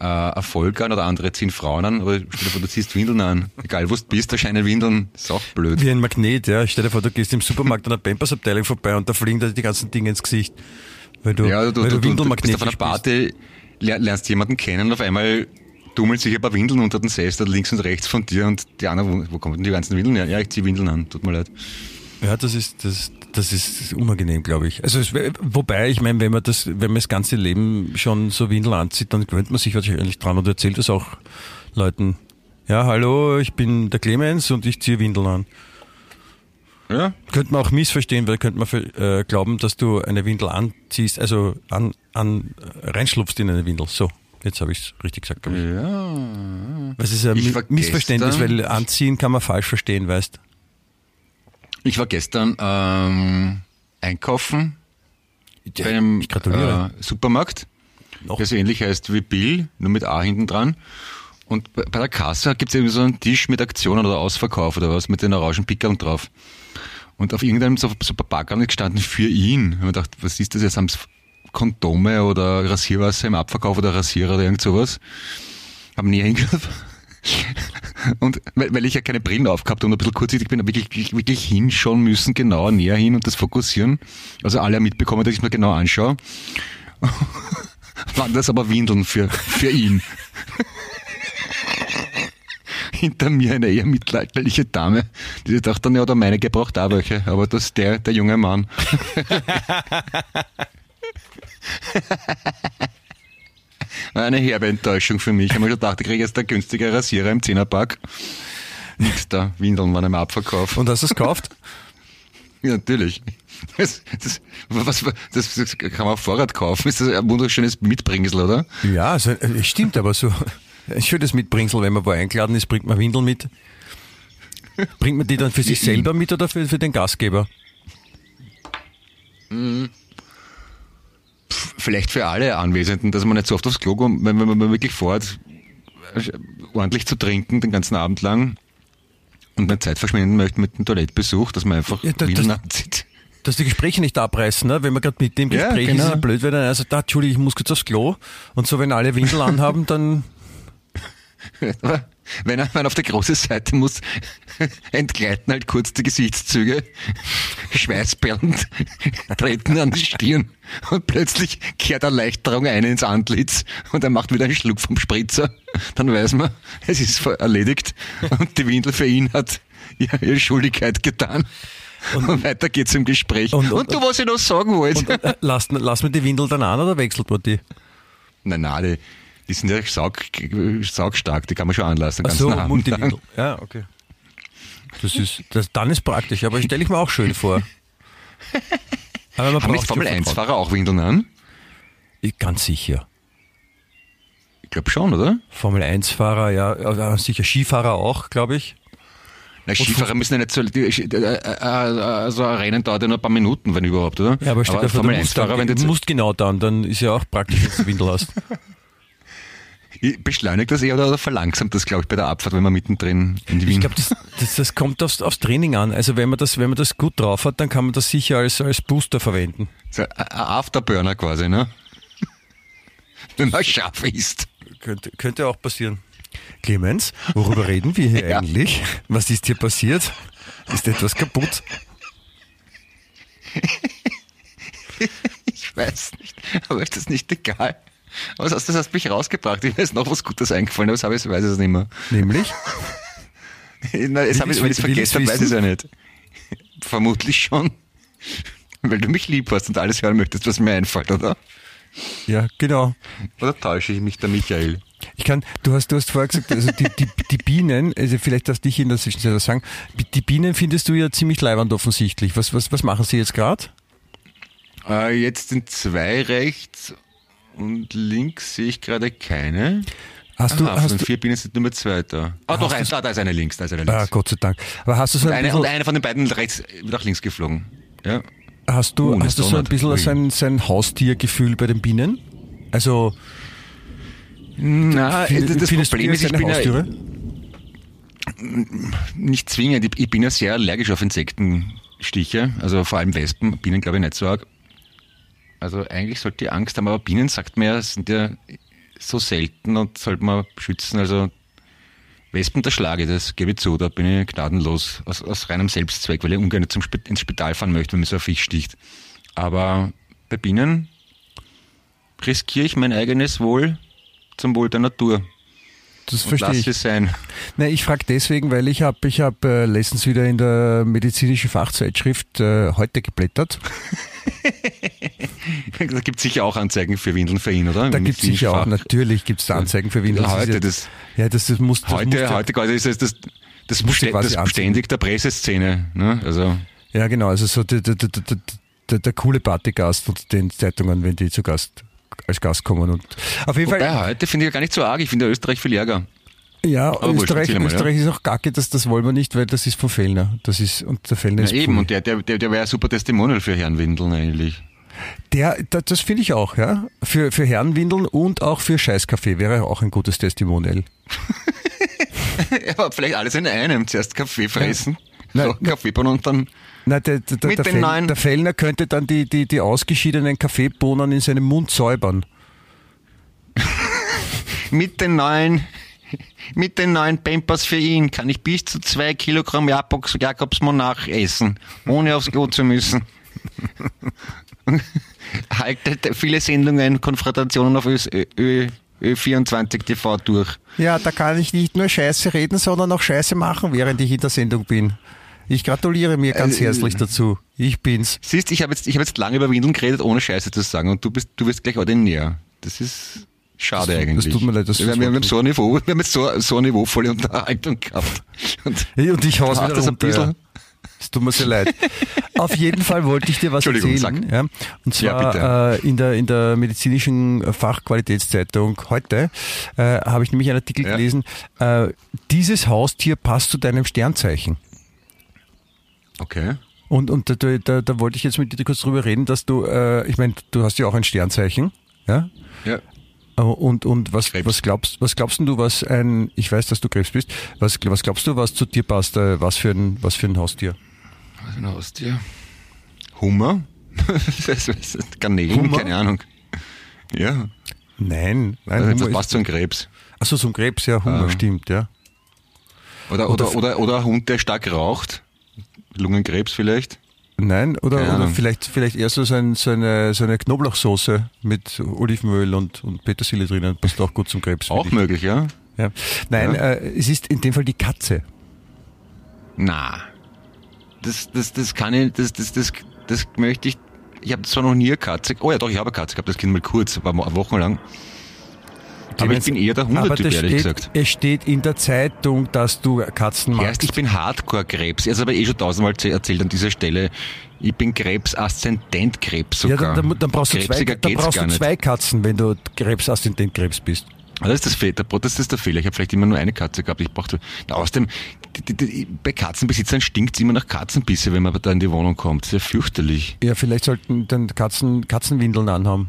S2: äh, Erfolg an oder andere ziehen Frauen an, aber stell dir vor, du ziehst Windeln an. Egal wo du bist, da scheinen Windeln. ist auch blöd.
S3: wie ein Magnet, ja. Stell dir vor, du gehst im Supermarkt an der Pampers-Abteilung vorbei und da fliegen dir die ganzen Dinge ins Gesicht. Weil du,
S2: Ja, du,
S3: weil
S2: du, du, du bist auf einer Party, ler- lernst jemanden kennen und auf einmal tummeln sich ein paar Windeln unter den Seis, da links und rechts von dir und die anderen, wo, wo kommen denn die ganzen Windeln her? Ja, ich zieh Windeln an, tut mir leid.
S3: Ja, das ist, das, das ist unangenehm, glaube ich. Also, es, wobei, ich meine, wenn man das, wenn man das ganze Leben schon so Windel anzieht, dann gewöhnt man sich wahrscheinlich dran und erzählt das auch Leuten. Ja, hallo, ich bin der Clemens und ich ziehe Windeln an.
S2: Ja,
S3: Könnte man auch missverstehen, weil könnte man äh, glauben, dass du eine Windel anziehst, also an, an reinschlupfst in eine Windel. So, jetzt habe ich es richtig gesagt, glaube ich.
S2: ja.
S3: Was ist ein Missverständnis, weil anziehen kann man falsch verstehen, weißt
S2: Ich war gestern ähm, einkaufen
S3: Ja,
S2: bei einem äh, Supermarkt,
S3: Noch.
S2: der so ähnlich heißt wie Bill, nur mit A hinten dran. Und bei der Kasse gibt's irgendwie so einen Tisch mit Aktionen oder Ausverkauf oder was, mit den orangen Pickeln drauf. Und auf irgendeinem so, so ist gestanden für ihn. Und ich dachte, was ist das jetzt? Haben's Kondome oder Rasierwasser im Abverkauf oder Rasierer oder irgend sowas? Haben näher hingeschaut. Und weil, weil ich ja keine Brillen aufgehabt und ein bisschen kurzsichtig bin, wirklich, wirklich hinschauen müssen, genauer näher hin und das fokussieren. Also alle haben mitbekommen, dass ich mir genau anschaue. Waren das aber Windeln für, für ihn. Hinter mir eine eher mittelalterliche Dame, die sich dachte, ja, oder meine gebraucht auch welche, aber das ist der, der junge Mann. Eine herbe Enttäuschung für mich. Ich habe mir gedacht, ich kriege jetzt der günstige Rasierer im Zehnerpack. Nix da, Windeln waren im Abverkauf.
S3: Und hast du es gekauft?
S2: Ja, natürlich. Das, das, was, das, das kann man auf Vorrat kaufen. Ist das ein wunderschönes Mitbringsel, oder?
S3: Ja, also, äh, stimmt, aber so ein schönes Mitbringsel, wenn man wo eingeladen ist, bringt man Windeln mit. Bringt man die dann für sich selber mit oder für, für den Gastgeber?
S2: Vielleicht für alle Anwesenden, dass man nicht so oft aufs Klo kommt, wenn, wenn man wirklich vorhat, ordentlich zu trinken den ganzen Abend lang und nicht Zeit verschwenden möchte mit dem Toilettbesuch, dass man einfach
S3: Ja, da-
S2: Windeln
S3: das-
S2: anzieht.
S3: Dass die Gespräche nicht abreißen, ne? wenn man gerade mit dem
S2: Ja,
S3: Gespräch ist,
S2: genau.
S3: ist es blöd, wenn einer sagt, ah, Entschuldigung, ich muss kurz aufs Klo. Und so, wenn alle Windel anhaben, dann
S2: wenn er er auf die große Seite muss, entgleiten halt kurz die Gesichtszüge, Schweißperlen treten an die Stirn und plötzlich kehrt Erleichterung ein ins Antlitz und er macht wieder einen Schluck vom Spritzer. Dann weiß man, es ist erledigt und die Windel für ihn hat ihre Schuldigkeit getan. Und, weiter geht's im Gespräch.
S3: Und-
S2: Und,
S3: und-
S2: du, was ich noch sagen wollte.
S3: und, äh, lasst, lasst man die Windel dann an oder wechselt man die?
S2: Nein, nein, die, die sind ja saug, saugstark, die kann man schon anlassen.
S3: Ach so. Multiwindel. Ja, okay. Das ist, das, dann ist praktisch, aber stelle ich mir auch schön vor. Aber man
S2: Haben nicht
S3: braucht
S2: Formel
S3: schon
S2: 1-Fahrer auch Windeln an?
S3: Vertrauen. Ganz sicher.
S2: Ich glaube schon, oder?
S3: Formel 1-Fahrer, ja, äh, sicher Skifahrer auch, glaube ich.
S2: Na, Skifahrer müssen ja nicht so, die, äh, äh, äh, so ein Rennen dauert ja nur ein paar Minuten, wenn überhaupt, oder?
S3: Ja, aber, steht
S2: Formel
S3: du, musst dann,
S2: 1-Fahrer, wenn du
S3: musst genau dann, dann ist ja auch praktisch, wenn du Windel hast.
S2: Beschleunigt das eher oder verlangsamt das, glaube ich, bei der Abfahrt, wenn man mittendrin in die
S3: Ich
S2: Wien...
S3: glaube, das, das, das kommt aufs, aufs Training an. Also wenn man das, wenn man das gut drauf hat, dann kann man das sicher als, als Booster verwenden.
S2: So, ein Afterburner quasi, ne? wenn man scharf ist.
S3: Könnte, könnte auch passieren. Clemens, worüber reden wir hier
S2: Ja.
S3: eigentlich? Was ist hier passiert? Ist etwas kaputt?
S2: Ich weiß nicht, aber ist das nicht egal? Was hast du, das mich rausgebracht. Ich weiß noch was Gutes eingefallen, aber das habe ich, weiß ich es nicht mehr.
S3: Nämlich?
S2: Na, jetzt habe ich es vergessen, weiß ich es ja nicht. Vermutlich schon. Weil du mich lieb hast und alles hören möchtest, was mir einfällt, oder?
S3: Ja, genau.
S2: Oder täusche ich mich, der Michael?
S3: Ich kann, du hast, du hast vorher gesagt, also die, die, die Bienen, also vielleicht darfst dich in der Zwischenzeit was sagen, die Bienen findest du ja ziemlich leiwand offensichtlich. Was, was, was machen sie jetzt gerade?
S2: Äh, jetzt sind zwei rechts und links sehe ich gerade keine.
S3: Hast du,
S2: Aha, von
S3: hast
S2: den
S3: du,
S2: vier Bienen sind nur mehr zwei da. Ah, doch, eins, ah, da ist eine links, da ist eine
S3: ah,
S2: links.
S3: Gott sei Dank. Aber hast du so
S2: und,
S3: ein
S2: eine, und eine von den beiden rechts nach links geflogen. Ja.
S3: hast du,
S2: Oh,
S3: hast du so ein bisschen sein, sein Haustiergefühl bei den Bienen? Also,
S2: Na,
S3: find-
S2: das, Problem ist, ich bin
S3: Haustiere?
S2: nicht zwingend. Ich, ich bin ja sehr allergisch auf Insektenstiche, also vor allem Wespen, Bienen glaube ich nicht so arg. Also eigentlich sollte die Angst haben, aber Bienen sagt man ja, sind ja so selten und sollte man schützen. Also Wespen der Schlage, das gebe ich zu, da bin ich gnadenlos aus, aus reinem Selbstzweck, weil ich ungern zum Sp ins Spital fahren möchte, wenn mir so ein Fisch sticht. Aber bei Bienen riskiere ich mein eigenes Wohl zum Wohl der Natur.
S3: Das verstehe
S2: lass
S3: ich.
S2: es sein.
S3: Na, ich frage deswegen, weil ich habe ich hab, äh, letztens wieder in der medizinischen Fachzeitschrift äh, heute geblättert.
S2: Da gibt es sicher auch Anzeigen für Windeln für ihn, oder?
S3: Da gibt es sicher auch,
S2: Fach-
S3: natürlich gibt es Anzeigen für Windeln.
S2: Ja, heute,
S3: ist
S2: das-
S3: ja, das, das muss, das muss
S2: Heute,
S3: ja,
S2: heute quasi ist das, das, das
S3: anziehen.
S2: Beständig der Presseszene. Ne? Also,
S3: ja, genau, also so der, der, der, der, der, der coole Partygast unter den Zeitungen, wenn die zu Gast als Gast kommen. Und auf jeden
S2: wobei
S3: Fall,
S2: heute finde ich ja gar nicht so arg. Ich finde Österreich viel ärger.
S3: ja,
S2: Aber
S3: Österreich,
S2: mal,
S3: Österreich ist auch gacke, das, das wollen wir nicht, weil das ist von Fellner. Das ist, und der Fellner
S2: Ja,
S3: ist
S2: eben,
S3: Pfui.
S2: und der, der, der, der wäre ein super Testimonial für Herrenwindeln eigentlich.
S3: Der, da- das finde ich auch, ja. Für, für Herrenwindeln und auch für Scheißkaffee wäre auch ein gutes Testimonial.
S2: Ja, aber vielleicht alles in einem. Zuerst Kaffee fressen,
S3: Nein,
S2: so, Kaffee bauen und dann
S3: Na, der, der, der, Fell, der Fellner könnte dann die, die, die ausgeschiedenen Kaffeebohnen in seinem Mund säubern.
S2: mit den neuen mit den neuen Pampers für ihn kann ich bis zu zwei Kilogramm Jakobs, Jakobs Monarch essen, ohne aufs Klo zu müssen. Haltet viele Sendungen, Konfrontationen auf Ö, Ö, Ö24 TV durch.
S3: Ja, da kann ich nicht nur Scheiße reden, sondern auch Scheiße machen, während ich in der Sendung bin. Ich gratuliere mir ganz
S2: Äh,
S3: herzlich dazu. Ich bin's.
S2: Siehst, ich habe jetzt, ich hab jetzt lange über Windeln geredet, ohne Scheiße zu sagen, und du bist, du wirst gleich ordinär. Das ist schade
S3: Das- das
S2: eigentlich.
S3: tut mir leid, das-
S2: wir,
S3: das
S2: wir, wir haben so ein Niveau, wir haben jetzt so, so eine niveauvolle Unterhaltung gehabt. Und,
S3: Und ich hau's wieder
S2: das ein
S3: runter,
S2: bisschen?
S3: ja. Es tut mir sehr leid. Auf jeden Fall wollte ich dir was
S2: Entschuldigung,
S3: erzählen. Ja. Und
S2: Ja,
S3: zwar äh, in, der, in der medizinischen Fachqualitätszeitung heute äh, habe ich nämlich einen Artikel
S2: Ja.
S3: gelesen. Äh, dieses Haustier passt zu deinem Sternzeichen.
S2: Okay.
S3: Und, und da, da, da wollte ich jetzt mit dir kurz drüber reden, dass du, äh, ich meine, du hast ja auch ein Sternzeichen. Ja?
S2: Ja.
S3: Äh, Und, und was,
S2: Krebs.
S3: was glaubst, was glaubst du, was ein, ich weiß, dass du Krebs bist, was, was glaubst du, was zu dir passt, äh, was für ein, was für ein Haustier?
S2: Was ist ein Haustier? Hummer? Garnelen,
S3: Hummer?
S2: keine Ahnung. Ja.
S3: Nein, nein,
S2: Also, das passt zu einem Krebs.
S3: Achso, zum Krebs, ja, Hummer,
S2: Ah.
S3: stimmt, ja.
S2: Oder,
S3: Oder-
S2: oder, oder, oder ein Hund, der stark raucht. Lungenkrebs vielleicht.
S3: Nein, oder, oder vielleicht, vielleicht eher so, ein, so, eine, so eine Knoblauchsoße mit Olivenöl und, und Petersilie drinnen, passt auch gut zum Krebs.
S2: Auch möglich, ja?
S3: Ja. Nein,
S2: Ja.
S3: Äh, es ist in dem Fall die Katze.
S2: Na. Das, das, das kann ich, das, das, das, das möchte ich. Ich habe zwar noch nie eine Katze. Oh ja, doch, ich habe eine Katze gehabt, das Kind mal kurz, aber wochenlang. Aber ich bin eher der
S3: aber
S2: Hundetyp, ehrlich
S3: steht,
S2: gesagt.
S3: es steht in der Zeitung, dass du Katzen
S2: Erst,
S3: magst.
S2: ich bin Hardcore-Krebs. Habe ich eh schon tausendmal erzählt an dieser Stelle. Ich bin Krebs-Aszendent-Krebs
S3: ja,
S2: sogar.
S3: dann, dann, dann brauchst du zwei, dann brauchst du zwei Katzen, wenn du Krebs bist.
S2: Ah, Das ist das Fehler, das ist der Fehler. Ich habe vielleicht immer nur eine Katze gehabt. Ich brauchte, na, außerdem, die, die, die, bei Katzenbesitzern stinkt es immer nach Katzenbisse, wenn man da in die Wohnung kommt. Sehr fürchterlich.
S3: Ja, vielleicht sollten dann Katzen Katzenwindeln anhaben.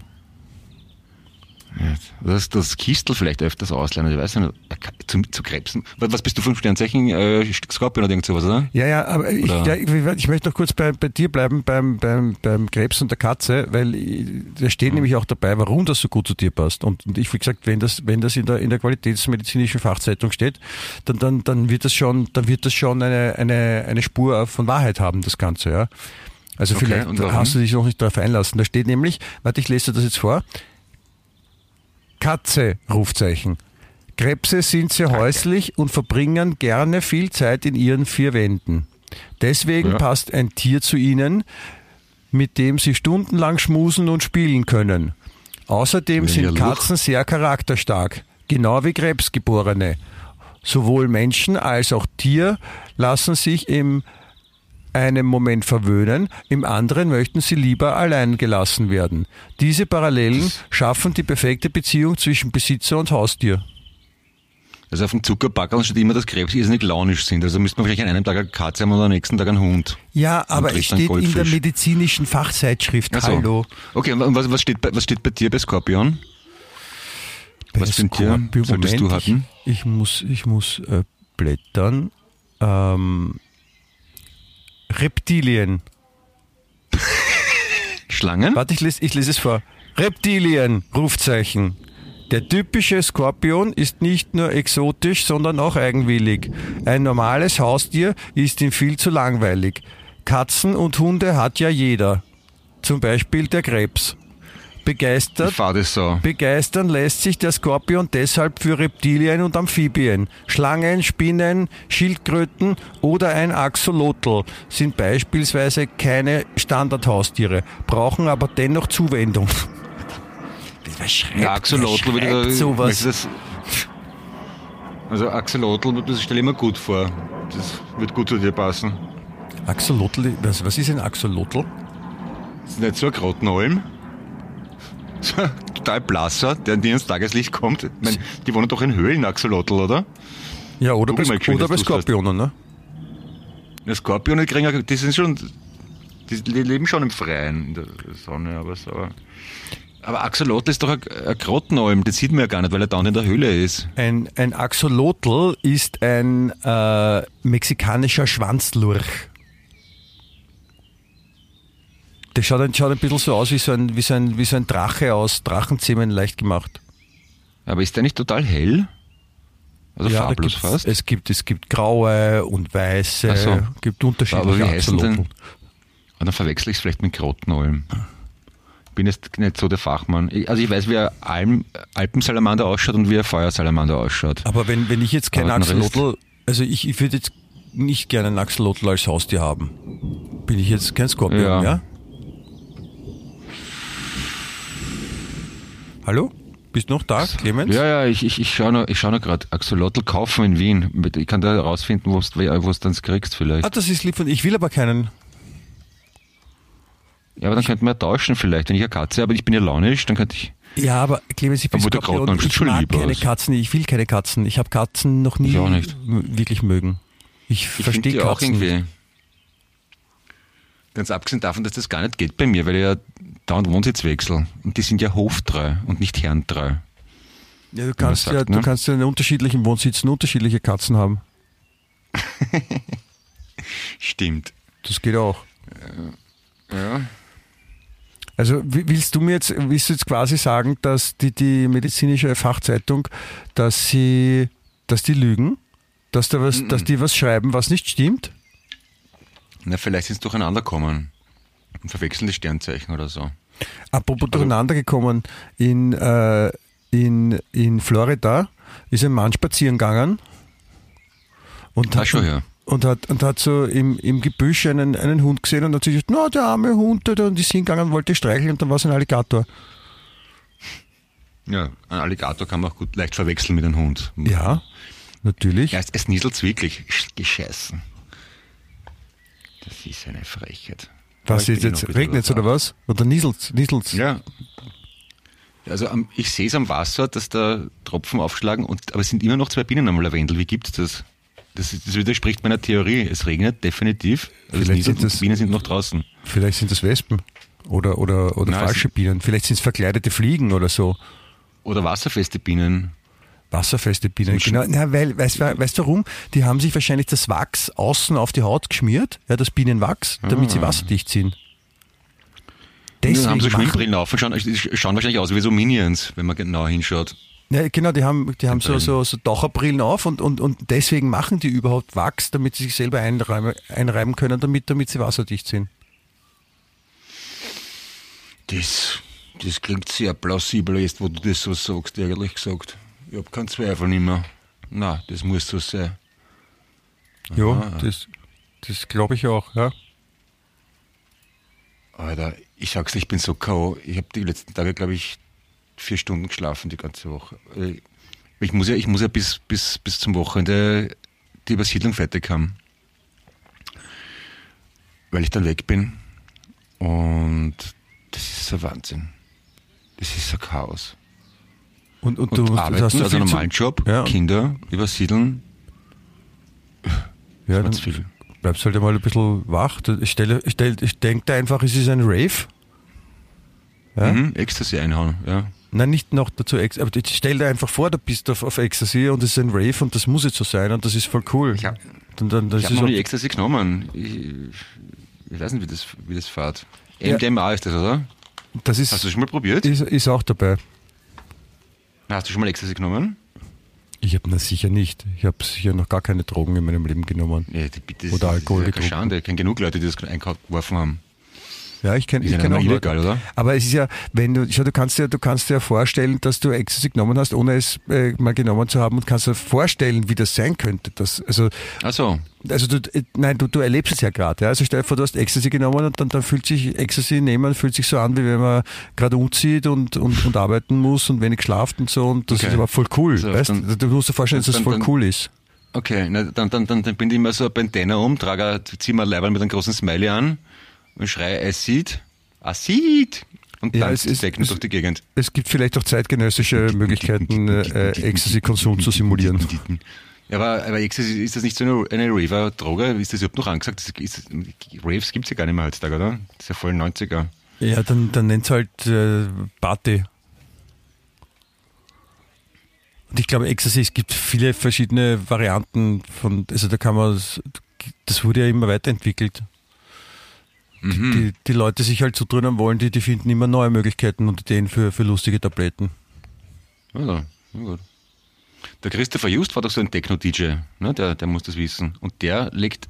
S2: Das, das Kistel vielleicht öfters ausleihen, ich weiß nicht, zu, zu Krebsen. Was bist du ein Sternzeichen? Äh, Skorpion oder irgend sowas, oder?
S3: Ja, ja, aber ich, ja, ich, ich möchte noch kurz bei, bei dir bleiben, beim, beim, beim Krebs und der Katze, weil äh, da steht nämlich auch dabei, warum das so gut zu dir passt. Und, und ich, wie gesagt, wenn das, wenn das in der, in der qualitätsmedizinischen Fachzeitung steht, dann, dann, dann wird das schon, dann wird das schon eine, eine, eine Spur von Wahrheit haben, das Ganze, ja. Also
S2: Okay,
S3: vielleicht hast du dich noch nicht darauf einlassen. Da steht nämlich, warte, ich lese dir das jetzt vor. Katze, Rufzeichen. Krebse sind sehr häuslich und verbringen gerne viel Zeit in ihren vier Wänden. Deswegen
S2: Ja.
S3: passt ein Tier zu ihnen, mit dem sie stundenlang schmusen und spielen können. Außerdem sind Katzen sehr charakterstark, genau wie Krebsgeborene. Sowohl Menschen als auch Tier lassen sich im einem Moment verwöhnen, im anderen möchten sie lieber allein gelassen werden. Diese Parallelen schaffen die perfekte Beziehung zwischen Besitzer und Haustier.
S2: Also auf dem Zuckerbackel steht immer, dass Krebs irrsinnig launisch sind. Also müsste man vielleicht an einem Tag eine Katze haben und am nächsten Tag einen Hund.
S3: Ja, aber es steht in der
S2: Goldfisch.
S3: medizinischen Fachzeitschrift.
S2: Ach so.
S3: Hallo.
S2: Okay, und was, was, steht bei, was steht bei dir bei Skorpion? Was für ein Tier solltest du
S3: Moment,
S2: haben?
S3: Ich, ich muss, ich muss äh, blättern. Ähm, Reptilien.
S2: Schlangen?
S3: Warte, ich lese, ich lese es vor. Reptilien, Rufzeichen. Der typische Skorpion ist nicht nur exotisch, sondern auch eigenwillig. Ein normales Haustier ist ihm viel zu langweilig. Katzen und Hunde hat ja jeder. Zum Beispiel der Krebs. Begeistert. Begeistern lässt sich der Skorpion deshalb für Reptilien und Amphibien. Schlangen, Spinnen, Schildkröten oder ein Axolotl sind beispielsweise keine Standardhaustiere, brauchen aber dennoch Zuwendung. Wer schreibt,
S2: Ja, Axolotl
S3: wer
S2: würde
S3: schreibt
S2: ich
S3: sowas?
S2: das, Also Axolotl, das stelle ich mir gut vor. Das wird gut zu dir passen.
S3: Axolotl, was, was ist ein Axolotl?
S2: Das ist nicht so ein Grottenolm. Total blasser, der nie ins Tageslicht kommt. Ich mein, die wohnen doch in Höhlen, Axolotl, oder?
S3: Ja, oder bei,
S2: mal,
S3: oder bei. Skorpionen, ne?
S2: Die Skorpione kriegen, ja- die sind schon, die leben schon im Freien in der Sonne, aber so. Aber Axolotl ist doch ein, ein Grottenolm, den sieht man ja gar nicht, weil er da in der Höhle ist.
S3: Ein, ein Axolotl ist ein äh, mexikanischer Schwanzlurch. Der schaut ein, schaut ein bisschen so aus wie so ein, wie so ein, wie so ein Drache aus Drachenzähmen leicht gemacht.
S2: Aber ist der nicht total hell? Also
S3: da
S2: farblos fast?
S3: Es gibt, es gibt graue und weiße,
S2: so.
S3: gibt
S2: Aber
S3: unterschiedliche Axolotl.
S2: denn? Ah, dann verwechsel ich es vielleicht mit Grottenolm. Ich bin jetzt nicht so der Fachmann. Ich, also ich weiß, wie ein Alm, Alpensalamander ausschaut und wie ein Feuersalamander ausschaut.
S3: Aber wenn, wenn ich jetzt kein Axolotl, also ich, ich würde jetzt nicht gerne einen Axolotl als Haustier haben. Bin ich jetzt kein Skorpion, ja?
S2: Ja.
S3: Hallo? Bist du noch da, Clemens?
S2: Ja, ja, ich, ich, ich schaue noch, ich schau noch gerade. Axolotl kaufen in Wien. Ich kann da herausfinden, wo du dann kriegst vielleicht.
S3: Ah, das ist lieb von, ich will aber keinen.
S2: Ja, aber dann könnten wir ja tauschen vielleicht. Wenn ich eine Katze habe, ich bin ja launisch, dann könnte ich...
S3: Ja, aber Clemens, ich bin Skorpion. Ich mag keine
S2: aus.
S3: Katzen, ich will keine Katzen. Ich habe Katzen noch nie wirklich mögen. Ich,
S2: Ich
S3: verstehe Katzen
S2: auch irgendwie...
S3: nicht.
S2: Ganz abgesehen davon, dass das gar nicht geht bei mir, weil ich ja dauernd Wohnsitz wechsel. Und die sind ja hoftreu und nicht herrentreu.
S3: Ja, du kannst
S2: sagt,
S3: ja, du
S2: ne?
S3: kannst ja in unterschiedlichen Wohnsitzen unterschiedliche Katzen haben.
S2: Stimmt.
S3: Das geht auch.
S2: Ja.
S3: Also wi- willst du mir jetzt, willst du jetzt quasi sagen, dass die, die medizinische Fachzeitung, dass sie, dass die lügen? Dass, da was, dass die was schreiben, was nicht stimmt?
S2: Na, vielleicht sind sie durcheinander gekommen. Und verwechseln die Sternzeichen oder so.
S3: Apropos durcheinander gekommen, in, äh, in, in Florida ist ein Mann spazieren gegangen und hat,
S2: schon, ja.
S3: und hat, und hat so im, im Gebüsch einen, einen Hund gesehen und hat sich gesagt, na, der arme Hund, und ist hingegangen und wollte streicheln und dann war es ein Alligator.
S2: Ja, ein Alligator kann man auch gut leicht verwechseln mit einem Hund.
S3: Ja, natürlich.
S2: Ja, es, es nieselt wirklich. Sch- Gescheißen. Das ist eine Frechheit.
S3: Was ist jetzt? Regnet oder was? Oder nieselt's? Nieselt's?
S2: Ja. Also am, ich sehe es am Wasser, dass da Tropfen aufschlagen, und, aber es sind immer noch zwei Bienen am Lavendel. Wie gibt's das? Das, das widerspricht meiner Theorie. Es regnet definitiv. Also es
S3: Vielleicht
S2: nieselt
S3: sind das-
S2: die Bienen sind noch draußen.
S3: Vielleicht sind das Wespen. Oder, oder, oder
S2: Nein,
S3: falsche
S2: es-
S3: Bienen. Vielleicht sind es verkleidete Fliegen oder so.
S2: Oder wasserfeste Bienen.
S3: Wasserfeste Bienen. Genau. Na, weil, weißt du weißt du warum? Die haben sich wahrscheinlich das Wachs außen auf die Haut geschmiert, ja, das Bienenwachs, damit sie wasserdicht sind.
S2: Die Ah. haben so Schwimmbrillen auf und schauen, schauen wahrscheinlich aus wie so Minions, wenn man genau hinschaut.
S3: Ja, genau, die haben, die haben so, so, so Taucherbrillen auf und, und, und deswegen machen die überhaupt Wachs, damit sie sich selber einreiben, einreiben können, damit, damit sie wasserdicht sind.
S2: Das, das klingt sehr plausibel jetzt, wo du das so sagst, ehrlich gesagt. Ich habe keinen Zweifel mehr. Na, das muss so sein.
S3: Ja, das, das glaube ich auch, ja.
S2: Alter, ich sag's dir, ich bin so K.O. Ich habe die letzten Tage, glaube ich, vier Stunden geschlafen die ganze Woche. Äh, Ich muss ja, ich muss ja bis, bis, bis zum Wochenende die Übersiedlung fertig haben. Weil ich dann weg bin. Und das ist ein Wahnsinn. Das ist ein Chaos.
S3: Und, und,
S2: Und
S3: du
S2: arbeiten,
S3: hast du
S2: also normalen Job,
S3: Ja.
S2: Kinder, übersiedeln,
S3: Ja, dann
S2: viel.
S3: bleibst halt mal ein bisschen wach. Ich, stelle, ich, stelle, ich denke einfach, es ist ein Rave. Ja?
S2: Mhm, Ecstasy einhauen, ja.
S3: Nein, nicht noch dazu, aber ich stell dir einfach vor, du bist auf, auf Ecstasy und es ist ein Rave und das muss jetzt so sein und das ist voll cool.
S2: Ich hab-
S3: dann, dann, das
S2: Ich habe
S3: ist
S2: noch nie Ecstasy genommen. Ich, ich weiß nicht, wie das, wie das fährt. MDMA ist das, oder?
S3: Das ist,
S2: Hast du schon mal probiert?
S3: ist, ist auch dabei.
S2: Hast du schon mal Ecstasy genommen?
S3: Ich habe das sicher nicht. Ich habe sicher noch gar keine Drogen in meinem Leben genommen.
S2: Ja, bitte,
S3: Oder Alkohol
S2: Das ist ja keine
S3: getrunken.
S2: Schande. Ich kenne genug Leute, die das eingeworfen haben.
S3: Ja, ich kenne ich kenn
S2: nicht
S3: auch
S2: mal
S3: Leute.
S2: illegal, oder?
S3: Aber es ist ja, wenn du, schau, du kannst dir, du kannst dir vorstellen, dass du Ecstasy genommen hast, ohne es äh, mal genommen zu haben und kannst dir vorstellen, wie das sein könnte. Das, also,
S2: Ach so.
S3: also du, äh, nein, du, du erlebst es ja gerade. Ja? Also stell dir vor, du hast Ecstasy genommen und dann, dann fühlt sich Ecstasy nehmen, fühlt sich so an, wie wenn man gerade umzieht und, und, und arbeiten muss und wenig schlaft und so. Und das
S2: Okay.
S3: ist aber voll cool.
S2: So,
S3: weißt?
S2: dann-
S3: du musst dir vorstellen, dass das voll
S2: dann-
S3: cool ist.
S2: Okay, na, dann, dann, dann, dann bin ich immer so ein Bandana um, trage, ein- zieh mir ein Leiberl mit einem großen Smiley an und schreie Acid, Acid und
S3: Ja,
S2: dann
S3: es es-
S2: durch die Gegend.
S3: Es gibt vielleicht auch zeitgenössische Möglichkeiten, äh, Ecstasy-Konsum zu simulieren.
S2: Aber, aber Ecstasy, ist das nicht so eine, eine Raver-Droge? Ist das überhaupt noch angesagt? Ist, Raves gibt's ja gar nicht mehr heutzutage, oder? Das ist ja voll 90er.
S3: Ja, dann, dann nennt's halt äh, Party. Und ich glaube, Ecstasy, es gibt viele verschiedene Varianten von, also da kann man, das wurde ja immer weiterentwickelt.
S2: Mhm.
S3: Die, die Leute sich halt so drinnen wollen, die, die finden immer neue Möglichkeiten und Ideen für, für lustige Tabletten.
S2: Also, na gut. Der Christopher Just war doch so ein Techno-DJ, ne? der, der muss das wissen. Und der legt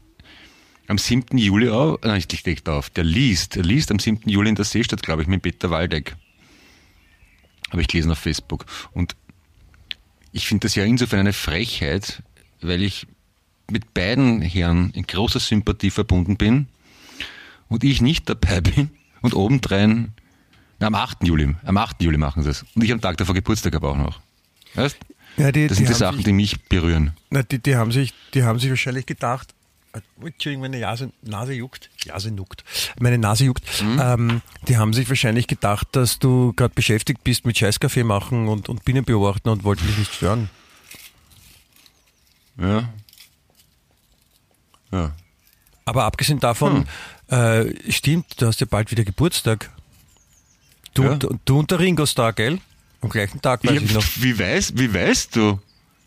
S2: am 7. Juli auf, nein, nicht legt auf, der liest, er liest am 7. Juli in der Seestadt, glaube ich, mit Peter Waldeck. Habe ich gelesen auf Facebook. Und ich finde das ja insofern eine Frechheit, weil ich mit beiden Herren in großer Sympathie verbunden bin und ich nicht dabei bin und obendrein, na, am 8. Juli, am 8. Juli machen sie es. Und ich am Tag davor Geburtstag habe auch noch. Weißt?
S3: Ja, die,
S2: Das sind die
S3: haben
S2: Sachen,
S3: sich,
S2: die mich berühren.
S3: na, die, die, haben sich, die haben sich wahrscheinlich gedacht, Oh, Entschuldigung, meine Nase, Nase juckt. Nase juckt. Meine Nase juckt. Ähm, die haben sich wahrscheinlich gedacht, dass du gerade beschäftigt bist mit Scheißkaffee machen und, und Bienen beobachten und wollten dich nicht stören.
S2: Ja. Ja.
S3: Aber abgesehen davon, äh, stimmt, du hast ja bald wieder Geburtstag. Du,
S2: Ja.
S3: und, du und der Ringo Starr, gell? Am gleichen Tag weiß
S2: Ja,
S3: ich noch.
S2: wie, weiß, wie weißt du?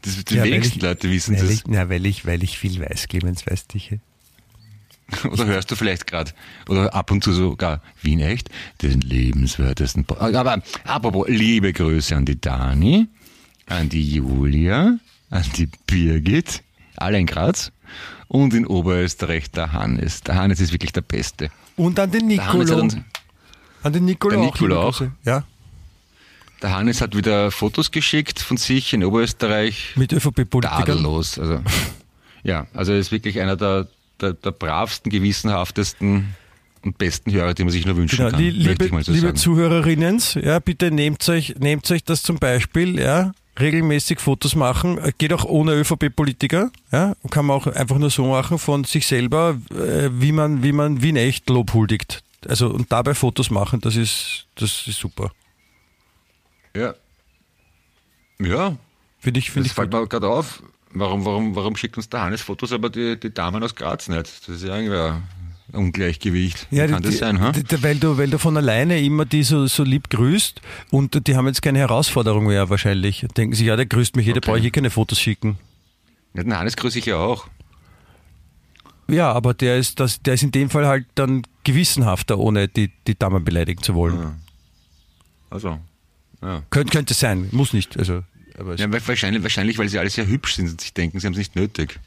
S2: Das, die
S3: Ja,
S2: wenigsten
S3: ich-
S2: Leute wissen das.
S3: Ich, na, weil ich, weil ich viel weiß, Clemens, weißt du.
S2: Oder hörst du vielleicht gerade, oder ab und zu sogar, Wien echt, den lebenswertesten. Po Aber apropos, liebe Grüße an die Dani, an die Julia, an die Birgit, alle in Graz und in Oberösterreich der Hannes. Der Hannes ist wirklich der Beste.
S3: Und an den Nicolo.
S2: uns,
S3: An den Nicolo
S2: Der
S3: auch.
S2: Nicolo auch?
S3: Ja,
S2: der Hannes hat wieder Fotos geschickt von sich in Oberösterreich.
S3: mit ÖVP-Politikern.
S2: tadellos. Also, ja, also er ist wirklich einer der, der, der bravsten, gewissenhaftesten und besten Hörer, die man sich nur wünschen
S3: Genau,
S2: kann.
S3: liebe,
S2: so
S3: liebe. Zuhörerinnen, ja, bitte nehmt euch, nehmt euch das zum Beispiel, ja, regelmäßig Fotos machen, äh, geht auch ohne ÖVP-Politiker, ja, kann man auch einfach nur so machen von sich selber, äh, wie man, wie man Wien echt lobhuldigt. Also und dabei Fotos machen, das ist, das ist super.
S2: Ja. Ja,
S3: Finde ich, finde ich
S2: fällt mir gerade auf. Warum, warum, warum schickt uns der Hannes Fotos, aber die, die Damen aus Graz nicht? Das ist ja irgendwie Ungleichgewicht. Wie kann
S3: die,
S2: das sein, ha?
S3: die, die, weil, du, weil du von alleine immer die so, so lieb grüßt und die haben jetzt keine Herausforderung mehr wahrscheinlich. Denken sie, ja, der grüßt mich, jeder
S2: Okay.
S3: brauche ich hier keine Fotos schicken.
S2: Ja, den Hannes grüße ich ja auch.
S3: Ja, aber der ist, das, der ist in dem Fall halt dann gewissenhafter, ohne die, die Damen beleidigen zu wollen.
S2: Ja. Also, ja.
S3: Könnt, könnte sein, muss nicht. Also,
S2: ja wahrscheinlich, wahrscheinlich, weil sie alle sehr hübsch sind und sich denken, sie haben es nicht nötig.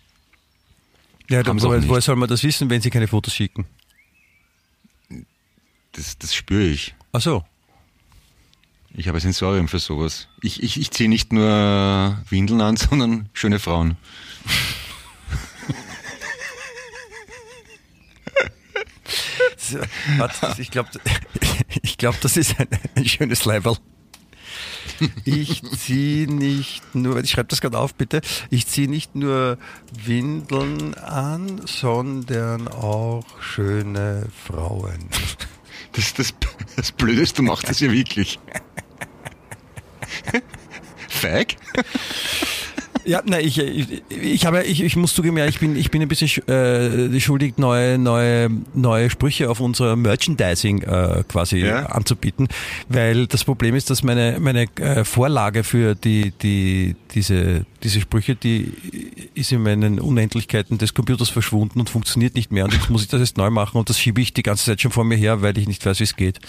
S3: Ja,
S2: auch
S3: woher, soll man das wissen, wenn sie keine Fotos schicken?
S2: Das, das spüre ich.
S3: Ach so.
S2: Ich habe ein Sensorium für sowas. Ich, ich, ich ziehe nicht nur Windeln an, sondern schöne Frauen.
S3: Ich glaube, ich glaub, das ist ein, ein schönes Level. Ich ziehe nicht nur, ich schreibe das gerade auf, bitte. Ich ziehe nicht nur Windeln an, sondern auch schöne Frauen.
S2: Das, das, das Blöde ist, du machst das ja wirklich. Feig?
S3: Ja, nein, ich, ich, ich habe, ich, ich muss zugeben, ja, ich bin, ich bin ein bisschen äh, schuldig, neue, neue, neue Sprüche auf unser Merchandising äh, quasi
S2: Ja.
S3: anzubieten, weil das Problem ist, dass meine, meine äh, Vorlage für die, die, diese, diese Sprüche, die ist in meinen Unendlichkeiten des Computers verschwunden und funktioniert nicht mehr und jetzt muss ich das jetzt neu machen und das schiebe ich die ganze Zeit schon vor mir her, weil ich nicht weiß, wie es geht.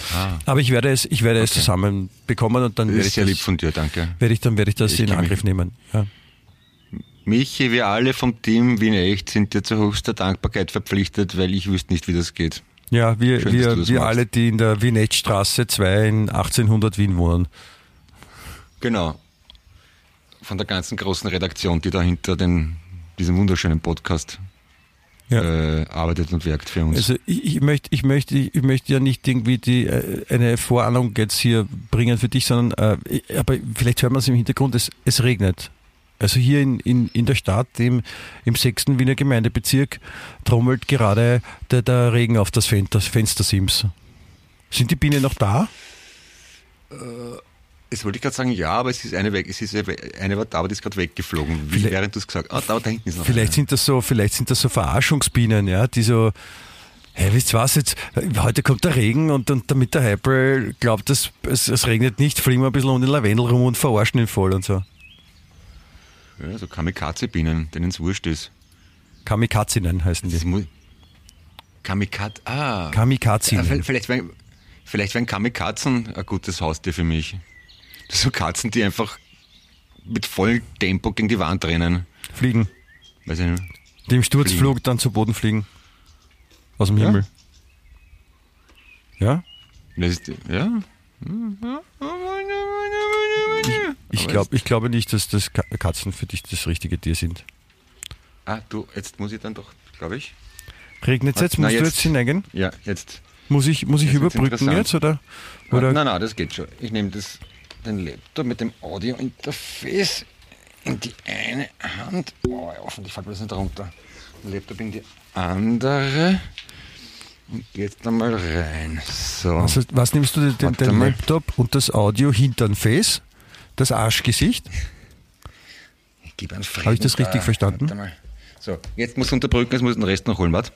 S3: Aber ich werde es, ich werde es
S2: Ah. Okay.
S3: zusammen bekommen und dann werde ich
S2: sehr
S3: das,
S2: lieb von dir, danke.
S3: werde ich dann werde ich das
S2: Ich
S3: in Angriff nehmen. Ja.
S2: Michi, wir alle vom Team Wien Echt sind dir zu höchster Dankbarkeit verpflichtet, weil ich wüsste nicht, wie das geht.
S3: Ja, wir,
S2: Schön,
S3: wir, wir alle, die in der Vinettstraße 2 in 1800 Wien wohnen.
S2: Genau. Von der ganzen großen Redaktion, die dahinter den, diesem wunderschönen Podcast
S3: Ja.
S2: äh, arbeitet und wirkt für uns.
S3: Also ich, ich möchte, ich möchte, ich möchte ja nicht irgendwie die äh, eine Vorahnung jetzt hier bringen für dich, sondern äh, aber vielleicht hört man es im Hintergrund, es, es regnet. Also hier in, in, in der Stadt, im, im sechsten Wiener Gemeindebezirk, trommelt gerade der, der Regen auf das Fen- das Fenstersims. Sind die Bienen noch da?
S2: Es wollte ich gerade sagen, ja, aber es ist eine weg. Es ist eine war da, aber die ist gerade weggeflogen. Wie,
S3: Vielleicht-
S2: während du es gesagt hast. Ah, da, hinten ist noch
S3: Vielleicht
S2: eine.
S3: sind das so, vielleicht sind das so Verarschungsbienen, ja, die so, hey, wisst was jetzt, heute kommt der Regen und, und damit der Hyper glaubt, es, es, es regnet nicht, fliegen wir ein bisschen um den Lavendel rum und verarschen ihn voll und so.
S2: Ja, so Kamikaze-Bienen, denen es wurscht ist.
S3: Kamikazinnen heißen die.
S2: Kamikaze, ah. Ja,
S3: Kamikazinnen.
S2: vielleicht- vielleicht wären vielleicht wären Kamikazen ein gutes Haustier für mich. So Katzen, die einfach mit vollem Tempo gegen die Wand rennen.
S3: Fliegen.
S2: Weiß ich nicht.
S3: Die im Sturzflug dann zu Boden fliegen. Aus dem
S2: Ja.
S3: Himmel. Ja?
S2: Das ist, ja.
S3: Ich,
S2: Aber
S3: glaub, ich glaube nicht, dass das Ka- Katzen für dich das richtige Tier sind.
S2: Ah, du, jetzt muss ich dann doch, glaube ich.
S3: Regnet es jetzt?
S2: Na,
S3: Musst du
S2: jetzt-
S3: jetzt hineingehen?
S2: Ja, jetzt.
S3: Muss ich, muss ich
S2: Jetzt
S3: überbrücken jetzt? Oder? Oder
S2: nein, nein, das geht schon. Ich nehme das, den Laptop mit dem Audio-Interface in die eine Hand. Oh, hoffentlich fällt mir das nicht runter. Den Laptop in die andere. Und jetzt einmal rein. So.
S3: Also, was nimmst du den,
S2: Warte
S3: den
S2: mal.
S3: Laptop und das Audio hinter den Face? Das Arschgesicht?
S2: Ich gebe einen
S3: Habe ich das richtig verstanden?
S2: Warte mal. So, jetzt muss unterbrücken, jetzt muss ich den Rest noch holen, warte.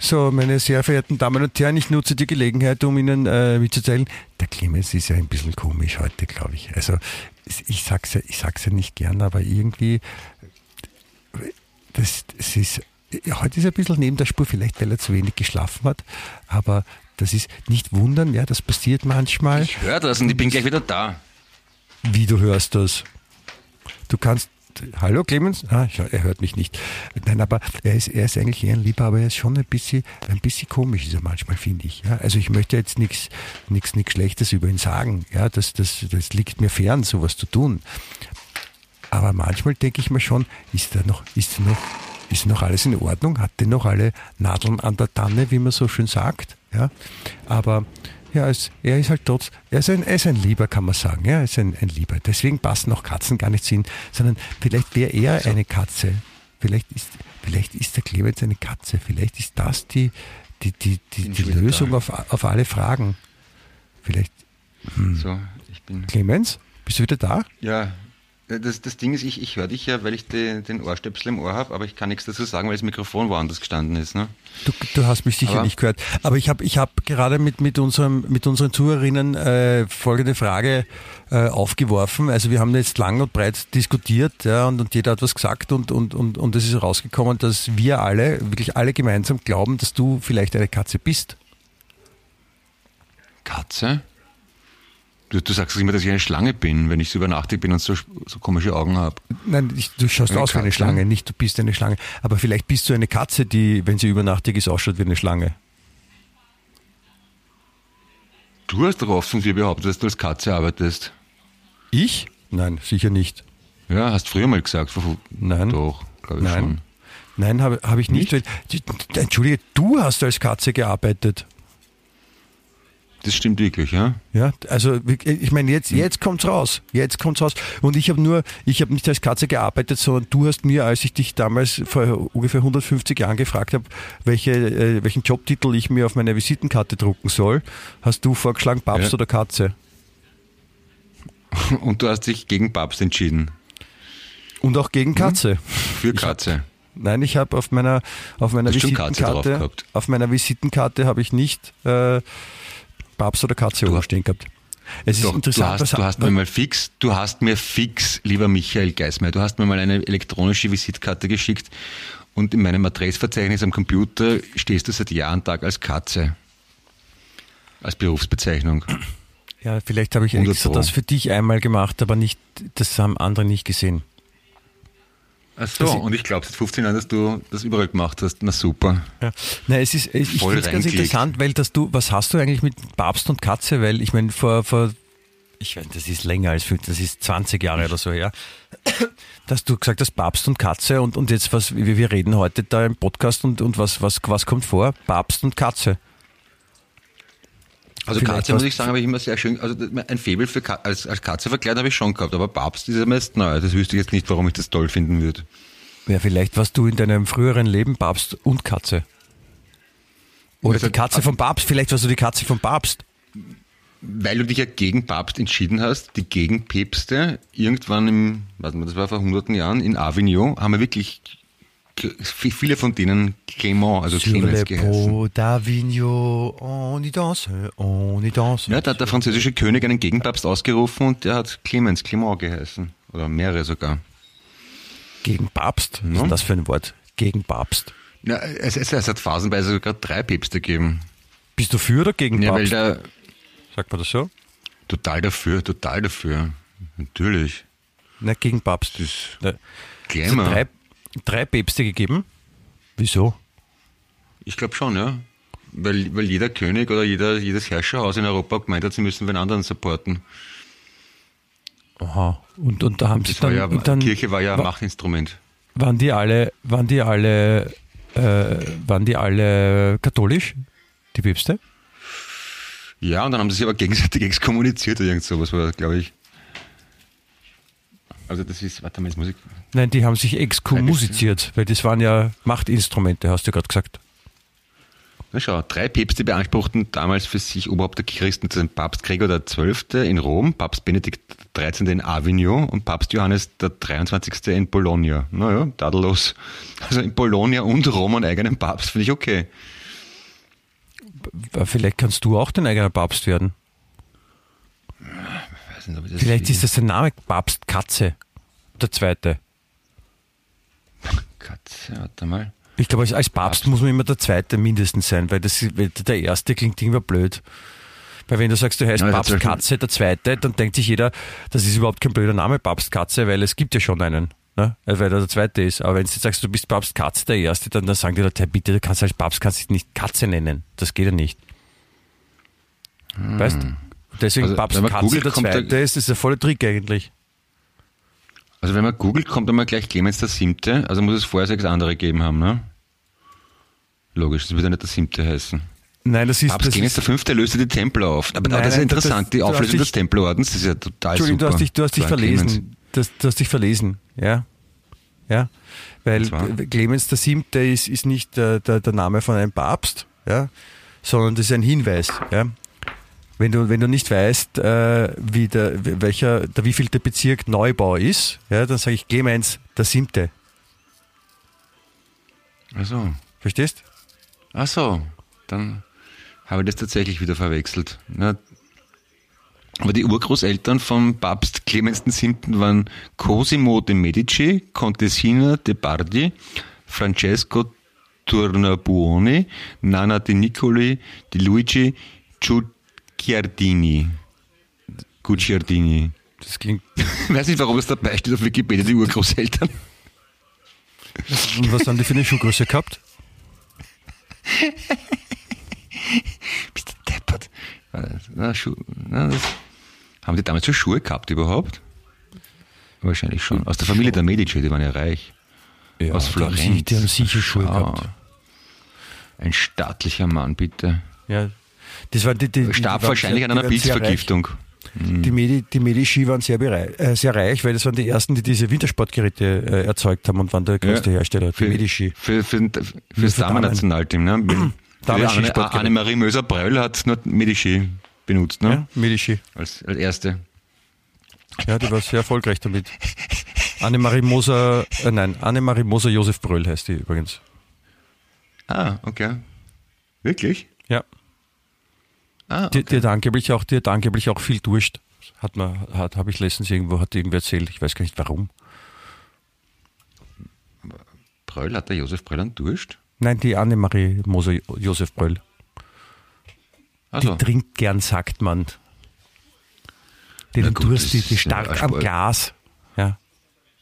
S3: So, meine sehr verehrten Damen und Herren, ich nutze die Gelegenheit, um Ihnen äh, mitzuteilen, der Clemens ist ja ein bisschen komisch heute, glaube ich. Also ich sag's ja, ich sag's ja nicht gern, aber irgendwie, das, das ist, heute ist er ein bisschen neben der Spur, vielleicht weil er zu wenig geschlafen hat, aber das ist nicht wundern, ja, das passiert manchmal.
S2: Ich höre das und ich bin gleich wieder da.
S3: Wie du hörst das? Du kannst. Hallo Clemens? Ah, er hört mich nicht. Nein, aber er ist, er ist eigentlich eher ein Lieber, aber er ist schon ein bisschen, ein bisschen komisch, ist er manchmal, finde ich. Ja, also ich möchte jetzt nichts, nichts, nichts Schlechtes über ihn sagen. Ja, das, das, das liegt mir fern, sowas zu tun. Aber manchmal denke ich mir schon, ist da noch, ist noch, ist noch alles in Ordnung? Hat der noch alle Nadeln an der Tanne, wie man so schön sagt? Ja, aber ja, es, er ist halt trotz, er ist ein, er ist ein Lieber, kann man sagen. Ja, er ist ein, ein Lieber. Deswegen passen auch Katzen gar nicht ihm, sondern vielleicht wäre er eine Katze. Vielleicht ist, vielleicht ist der Clemens eine Katze. Vielleicht ist das die, die, die, die, die Lösung auf, auf alle Fragen. Vielleicht,
S2: So, ich bin.
S3: Clemens, bist du wieder da?
S2: Ja, das, das Ding ist, ich, ich höre dich ja, weil ich die, den Ohrstöpsel im Ohr habe, aber ich kann nichts dazu sagen, weil das Mikrofon woanders gestanden ist. Ne?
S3: Du, du hast mich sicher
S2: Aber-
S3: nicht gehört. Aber ich habe ich hab gerade mit, mit, unserem, mit unseren Zuhörerinnen äh, folgende Frage äh, aufgeworfen. Also wir haben jetzt lang und breit diskutiert ja, und, und jeder hat was gesagt und, und, und, und es ist rausgekommen, dass wir alle, wirklich alle gemeinsam glauben, dass du vielleicht eine Katze bist.
S2: Katze? Du, du sagst immer, dass ich eine Schlange bin, wenn ich so übernachtig bin und so, so komische Augen habe.
S3: Nein, ich, du schaust
S2: Eine
S3: aus wie eine
S2: Katze?
S3: Schlange, nicht du bist eine Schlange. Aber vielleicht bist du eine Katze, die, wenn sie übernachtig ist, ausschaut wie eine Schlange.
S2: Du hast doch offen dir behauptet, dass du als Katze arbeitest.
S3: Ich? Nein, sicher nicht.
S2: Ja, hast früher mal gesagt.
S3: Nein.
S2: Doch, glaube ich
S3: Nein.
S2: schon.
S3: Nein, habe hab ich nicht. Weil, Entschuldige, du hast als Katze gearbeitet.
S2: Das stimmt wirklich, ja?
S3: Ja, also ich meine, jetzt, jetzt kommt's raus. Jetzt kommt's raus. Und ich habe nur, ich habe nicht als Katze gearbeitet, sondern du hast mir, als ich dich damals vor ungefähr 150 Jahren gefragt habe, welche, äh, welchen Jobtitel ich mir auf meine Visitenkarte drucken soll, hast du vorgeschlagen, Papst
S2: Ja.
S3: oder Katze.
S2: Und du hast dich gegen Papst entschieden.
S3: Und auch gegen Katze.
S2: Für Katze.
S3: Nein, ich habe auf meiner auf meiner Visitenkarte
S2: gehabt.
S3: auf meiner Visitenkarte habe ich nicht äh, Papst oder Katze oben stehen gehabt. Es ist
S2: Doch, du
S3: interessant,
S2: hast,
S3: was
S2: du hast mir mal fix, du hast mir fix, lieber Michael Geismeier, du hast mir mal eine elektronische Visitkarte geschickt und in meinem Adressverzeichnis am Computer stehst du seit Jahr und Tag als Katze. Als Berufsbezeichnung.
S3: ja, vielleicht habe ich
S2: 100
S3: extra das für dich einmal gemacht, aber nicht das haben andere nicht gesehen.
S2: Ach so, und ich glaube seit 15 Jahren, dass du das überall gemacht hast. Na super.
S3: Ja. Nein, es ist, ich finde es ganz interessant, weil dass du, was hast du eigentlich mit Papst und Katze? Weil ich meine, vor, vor, ich weiß, das ist länger als, fünf- das ist 20 Jahre oder so her, dass du gesagt hast Papst und Katze und, und jetzt was, wir, wir reden heute da im Podcast und, und was, was, was kommt vor? Papst und Katze.
S2: Also
S3: Vielleicht
S2: Katze, muss ich sagen, habe ich immer sehr schön, also ein Faible für Ka als, als Katze verkleidet habe ich schon gehabt, aber Papst ist ja meist neu. Das wüsste ich jetzt nicht, warum ich das toll finden würde.
S3: Ja, vielleicht warst du in deinem früheren Leben Papst und Katze. Oder
S2: Also-
S3: die Katze vom Papst, vielleicht warst du die Katze vom Papst.
S2: Weil du dich ja gegen Papst entschieden hast, die Gegenpäpste, irgendwann im, warte mal, das war vor hunderten Jahren, in Avignon, haben wir wirklich viele von denen Clément, also
S3: Sur
S2: Clemens geheißen.
S3: d'Avignon, on y danse, on y danse.
S2: Ja, da hat der französische König einen Gegenpapst ausgerufen und der hat Clemens, Clément geheißen. Oder mehrere sogar.
S3: Gegen Papst? Was
S2: Ja.
S3: ist das für ein Wort? Gegen Papst.
S2: Ja, es, es, es hat phasenweise sogar drei Päpste gegeben.
S3: Bist du für oder gegen
S2: Ja, weil
S3: Papst?
S2: der,
S3: Sagt man das so?
S2: total dafür, total dafür. Natürlich.
S3: Nein, gegen Papst.
S2: Das
S3: Es hat
S2: mal.
S3: drei, drei Päpste gegeben. Wieso?
S2: Ich glaube schon, ja. Weil, weil jeder König oder jeder, jedes Herrscherhaus in Europa gemeint hat, sie müssen den anderen supporten.
S3: Aha. Und, und da haben sie
S2: Das war
S3: dann,
S2: ja,
S3: und dann
S2: Kirche war ja ein
S3: wa-
S2: Machtinstrument.
S3: waren die alle, waren die alle, äh, waren die alle katholisch? Die Päpste?
S2: Ja, und dann haben sie sich aber gegenseitig exkommuniziert oder irgend sowas war, glaube ich. Also das ist, warte mal, muss ich,
S3: Nein, die haben sich exkommuniziert, weil das waren ja Machtinstrumente, hast du gerade gesagt.
S2: na schau, drei Päpste beanspruchten damals für sich Oberhaupt der Christen, das sind Papst Gregor XII. in Rom, Papst Benedikt XIII. in Avignon und Papst Johannes der 23. in Bologna. Naja, tadellos. Also in Bologna und Rom einen eigenen Papst, finde ich okay.
S3: Vielleicht kannst du auch dein eigener Papst werden.
S2: Weiß nicht, ob ich das
S3: Vielleicht ist das der Name Papst Katze. Der zweite.
S2: Katze, warte mal.
S3: Ich glaube, als, als Papst muss man immer der zweite mindestens sein, weil, das, weil der erste klingt irgendwie blöd. Weil wenn du sagst, du heißt
S2: Ja,
S3: Papst Katze, der zweite, dann denkt sich jeder, das ist überhaupt kein blöder Name, Papst Katze, weil es gibt ja schon einen. Ne? Also weil er der zweite ist. Aber wenn du jetzt sagst, du bist Papst Katze, der erste, dann, dann sagen die Leute, hey, bitte, du kannst als Papst kannst dich nicht Katze nennen. Das geht ja nicht. Weißt du? Deswegen
S2: Also,
S3: Papst
S2: wenn man
S3: Katze
S2: googelt,
S3: der zweite ist, ist ein voller Trick eigentlich.
S2: Also wenn man googelt, kommt einmal gleich Clemens der Siebte, also muss es vorher sechs andere gegeben haben, ne? Logisch, das wird ja nicht der Siebte heißen.
S3: Nein, das ist,
S2: Papst
S3: das
S2: Clemens
S3: ist
S2: der Fünfte löste die Tempel auf. Aber
S3: Nein,
S2: das ist
S3: nein,
S2: interessant,
S3: das-
S2: die Auflösung
S3: dich-
S2: des Tempelordens, das ist ja total
S3: Entschuldigung,
S2: super.
S3: du hast dich, du hast dich verlesen. Das, du hast dich verlesen, ja. Ja. Weil? Clemens der Siebte ist, ist nicht der, der, der Name von einem Papst, ja, sondern das ist ein Hinweis, ja. Wenn du, wenn du nicht weißt, äh, wie der, welcher, der wievielte Bezirk Neubau ist, ja, dann sage ich Clemens der Siebte.
S2: Ach so.
S3: Verstehst?
S2: Ach so, dann habe ich das tatsächlich wieder verwechselt. Na, aber die Urgroßeltern von Papst Clemens VII. waren Cosimo de Medici, Contessina de Bardi, Francesco Tornabuoni, Nana de Nicoli, di Luigi Guicciardini. Gucciardini.
S3: Das klingt.
S2: Ich weiß nicht, warum es dabei steht auf Wikipedia, die Urgroßeltern.
S3: Und was haben die für eine Schuhgröße gehabt?
S2: Bist du deppert? Na, Schu na, haben die damals schon Schuhe gehabt überhaupt? Wahrscheinlich schon. Aus der Familie der Medici, die waren ja reich.
S3: Ja,
S2: Aus Florenz.
S3: die haben sicher Schuhe gehabt.
S2: Ein staatlicher Mann, bitte.
S3: Ja. Das waren die, die, die
S2: Starb
S3: waren
S2: wahrscheinlich
S3: sehr-
S2: an einer
S3: die.
S2: Pilzvergiftung.
S3: Die, Medi, die Medici waren sehr, berei- äh, sehr reich, weil das waren die ersten, die diese Wintersportgeräte äh, erzeugt haben und waren der größte
S2: Ja.
S3: Hersteller, die
S2: Für,
S3: Medici.
S2: für, für, für, das. Damennationalteam. Ne? Annemarie Möser-Bröll hat nur Medici benutzt, ne?
S3: Ja, Medici.
S2: Als, als erste.
S3: Ja, die war sehr erfolgreich damit. Annemarie Moser, äh, nein, Annemarie Moser Josef Bröll heißt die übrigens.
S2: Ah, okay. Wirklich?
S3: Ja.
S2: Ah,
S3: Die,
S2: okay.
S3: die, hat angeblich auch, die hat angeblich auch viel Durst. Hat man, hat, habe ich letztens irgendwo, hat irgendwer erzählt, ich weiß gar nicht warum.
S2: Bröll, hat der Josef Bröll einen Durst?
S3: Nein, die Annemarie Moser Josef Bröll.
S2: Also,
S3: Die trinkt gern, sagt man. Die den
S2: gut,
S3: Durst, die, die
S2: ist
S3: stark
S2: ja
S3: am. Glas. Ja,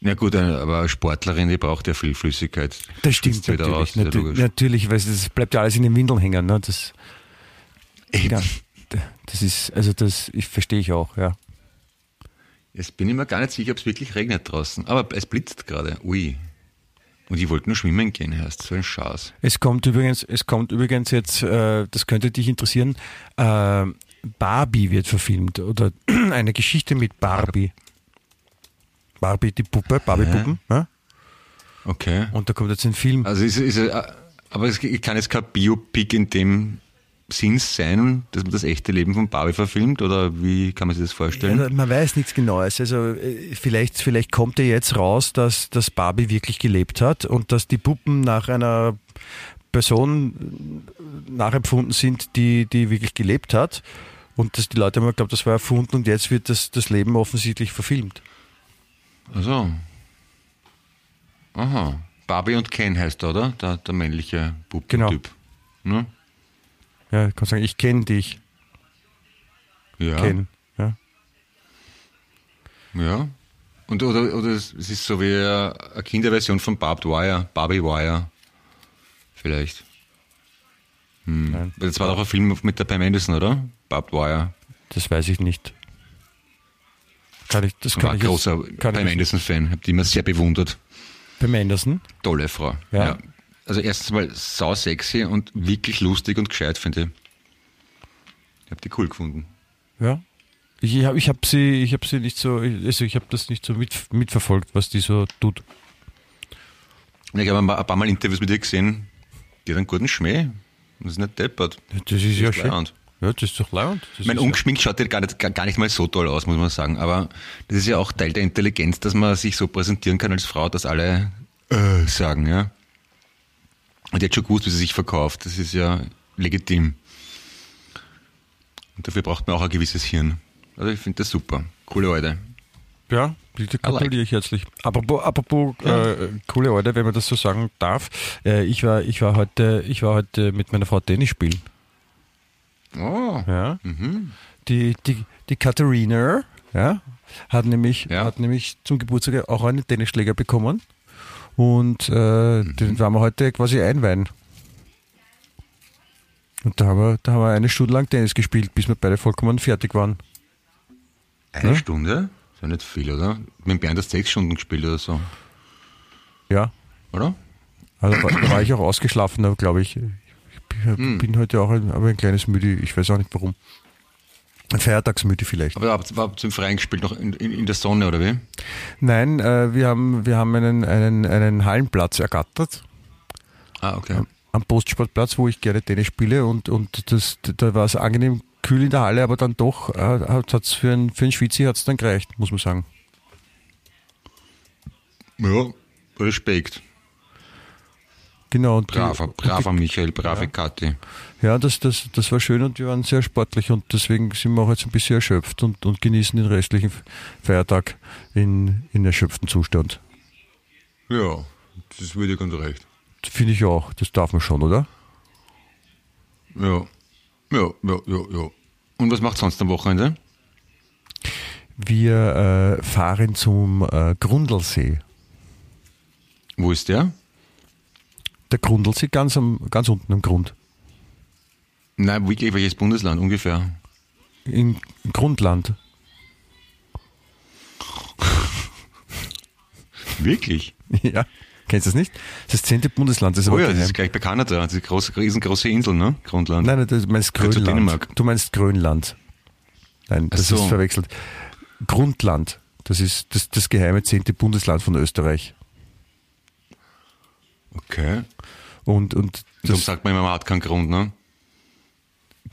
S2: na gut, eine- aber eine Sportlerin, die braucht ja viel Flüssigkeit.
S3: das stimmt natürlich.
S2: raus, ja logisch.
S3: natürlich, weil es bleibt ja alles in den Windeln hängen. Ne? Das,
S2: Eben.
S3: ja, das ist, also das ich, verstehe ich auch, ja.
S2: Jetzt bin ich mir gar nicht sicher, ob es wirklich regnet draußen. Aber es blitzt gerade. Ui. Und ich wollte nur schwimmen gehen, heißt so ein Schaß.
S3: Es kommt übrigens, es kommt übrigens jetzt, äh, das könnte dich interessieren, äh, Barbie wird verfilmt oder eine Geschichte mit Barbie. Barbie, die Puppe, Barbie-Puppen. Ja?
S2: Okay.
S3: Und da kommt jetzt ein Film.
S2: Also ist, ist, äh, aber es kann jetzt kein Biopic in dem Sinn sein, dass man das echte Leben von Barbie verfilmt oder wie kann man sich das vorstellen?
S3: Ja, man weiß nichts Genaues. Also äh, vielleicht, vielleicht kommt ja jetzt raus, dass, dass Barbie wirklich gelebt hat und dass die Puppen nach einer Person äh, nachempfunden sind, die, die wirklich gelebt hat. Und dass die Leute haben geglaubt, das war erfunden und jetzt wird das, das Leben offensichtlich verfilmt.
S2: Also. Aha. Barbie und Ken heißt er, oder? Der, der männliche Puppentyp. Ne?
S3: Ja, ich kann sagen, ich kenne dich,
S2: Ja.
S3: Ken. Ja.
S2: Ja. Und, oder, oder es ist so wie eine Kinderversion von Barbed Wire, Barbie Wire. Vielleicht. Hm.
S3: Nein.
S2: Das war doch ein Film mit der Pam Anderson, oder? Barbed Wire.
S3: Das weiß ich nicht. Kann ich, das
S2: war
S3: kann
S2: ein
S3: ich jetzt-
S2: großer
S3: kann
S2: Pam Anderson-Fan, habe die immer sehr bewundert.
S3: Pam Anderson?
S2: Tolle Frau.
S3: Ja.
S2: Also erstens mal sau sexy und wirklich lustig und gescheit, finde ich. Ich habe die cool gefunden.
S3: Ja. Ich habe ich hab sie, ich habe sie nicht so, also ich habe das nicht so mit, mitverfolgt, was die so tut.
S2: Ich habe ein paar ein paar Mal Interviews mit ihr gesehen. Die hat einen guten Schmäh. Das ist nicht deppert.
S3: Das ist ja
S2: ist
S3: schön. Ja, das ist doch leibend. Das
S2: Ich meine, ungeschminkt schaut ja gar nicht, gar nicht mal so toll aus, muss man sagen. Aber das ist ja auch Teil der Intelligenz, dass man sich so präsentieren kann als Frau, dass alle äh, sagen, ja. Und die hat schon gewusst, wie sie sich verkauft. Das ist ja legitim. Und dafür braucht man auch ein gewisses Hirn. Also ich finde das super. Coole Leute.
S3: Ja, bitte gratuliere ich herzlich. Apropos, apropos äh, coole Leute, wenn man das so sagen darf. Äh, ich war, ich war heute, ich war heute mit meiner Frau Tennis spielen.
S2: Oh.
S3: Ja. Die, die, die Katharina, ja, hat nämlich,
S2: Ja.
S3: hat nämlich zum Geburtstag auch einen Tennisschläger bekommen. Und äh, den werden wir heute quasi einweihen. Und da haben, wir, da haben wir eine Stunde lang Tennis gespielt, bis wir beide vollkommen fertig waren.
S2: Eine
S3: Ja.
S2: Stunde? Ist ja nicht viel, oder? Mit Bernd hast sechs Stunden gespielt oder so,
S3: Ja,
S2: oder?
S3: Also da, war ich auch ausgeschlafen, glaube ich. Ich bin, bin heute auch ein, aber ein kleines müde, ich weiß auch nicht warum. Ein Feiertagsmüde vielleicht.
S2: Aber habt habt ihr im Freien gespielt, noch in, in, in der Sonne, oder wie?
S3: Nein, äh, wir haben, wir haben einen, einen, einen Hallenplatz ergattert.
S2: Ah, okay.
S3: Am Postsportplatz, wo ich gerne Tennis spiele und, und das, da war es angenehm kühl in der Halle, aber dann doch äh, hat es für einen, für einen Schweizer hat's dann gereicht, muss man sagen.
S2: Ja, Respekt.
S3: Genau. Und die-
S2: Braver,
S3: und die-
S2: braver Michael, brave Kathi.
S3: Ja, das, das, das war schön und wir waren sehr sportlich und deswegen sind wir auch jetzt ein bisschen erschöpft und, und genießen den restlichen Feiertag in, in erschöpftem Zustand.
S2: Ja, das würde ich ganz recht.
S3: Finde ich auch, das darf man schon, oder?
S2: Ja. Ja, ja, ja, ja. Und was macht sonst am Wochenende?
S3: Wir äh, fahren zum äh, Grundlsee.
S2: Wo ist der?
S3: Der Grundlsee ganz, am, ganz unten am Grund.
S2: Nein, wirklich, welches Bundesland ungefähr?
S3: Im Grundland.
S2: Wirklich?
S3: ja. Kennst du das nicht? Das zehnte Bundesland. Das ist
S2: Oh ja, das ist gleich bei Kanada. Das ist eine große, riesengroße Insel, ne? Grundland.
S3: Nein, nein, du meinst Grönland. Du meinst Grönland. Nein, das
S2: so.
S3: ist verwechselt. Grundland. Das ist das, das geheime zehnte Bundesland von Österreich.
S2: Okay.
S3: Und, und
S2: Darum
S3: das,
S2: sagt man immer, man hat keinen Grund, ne?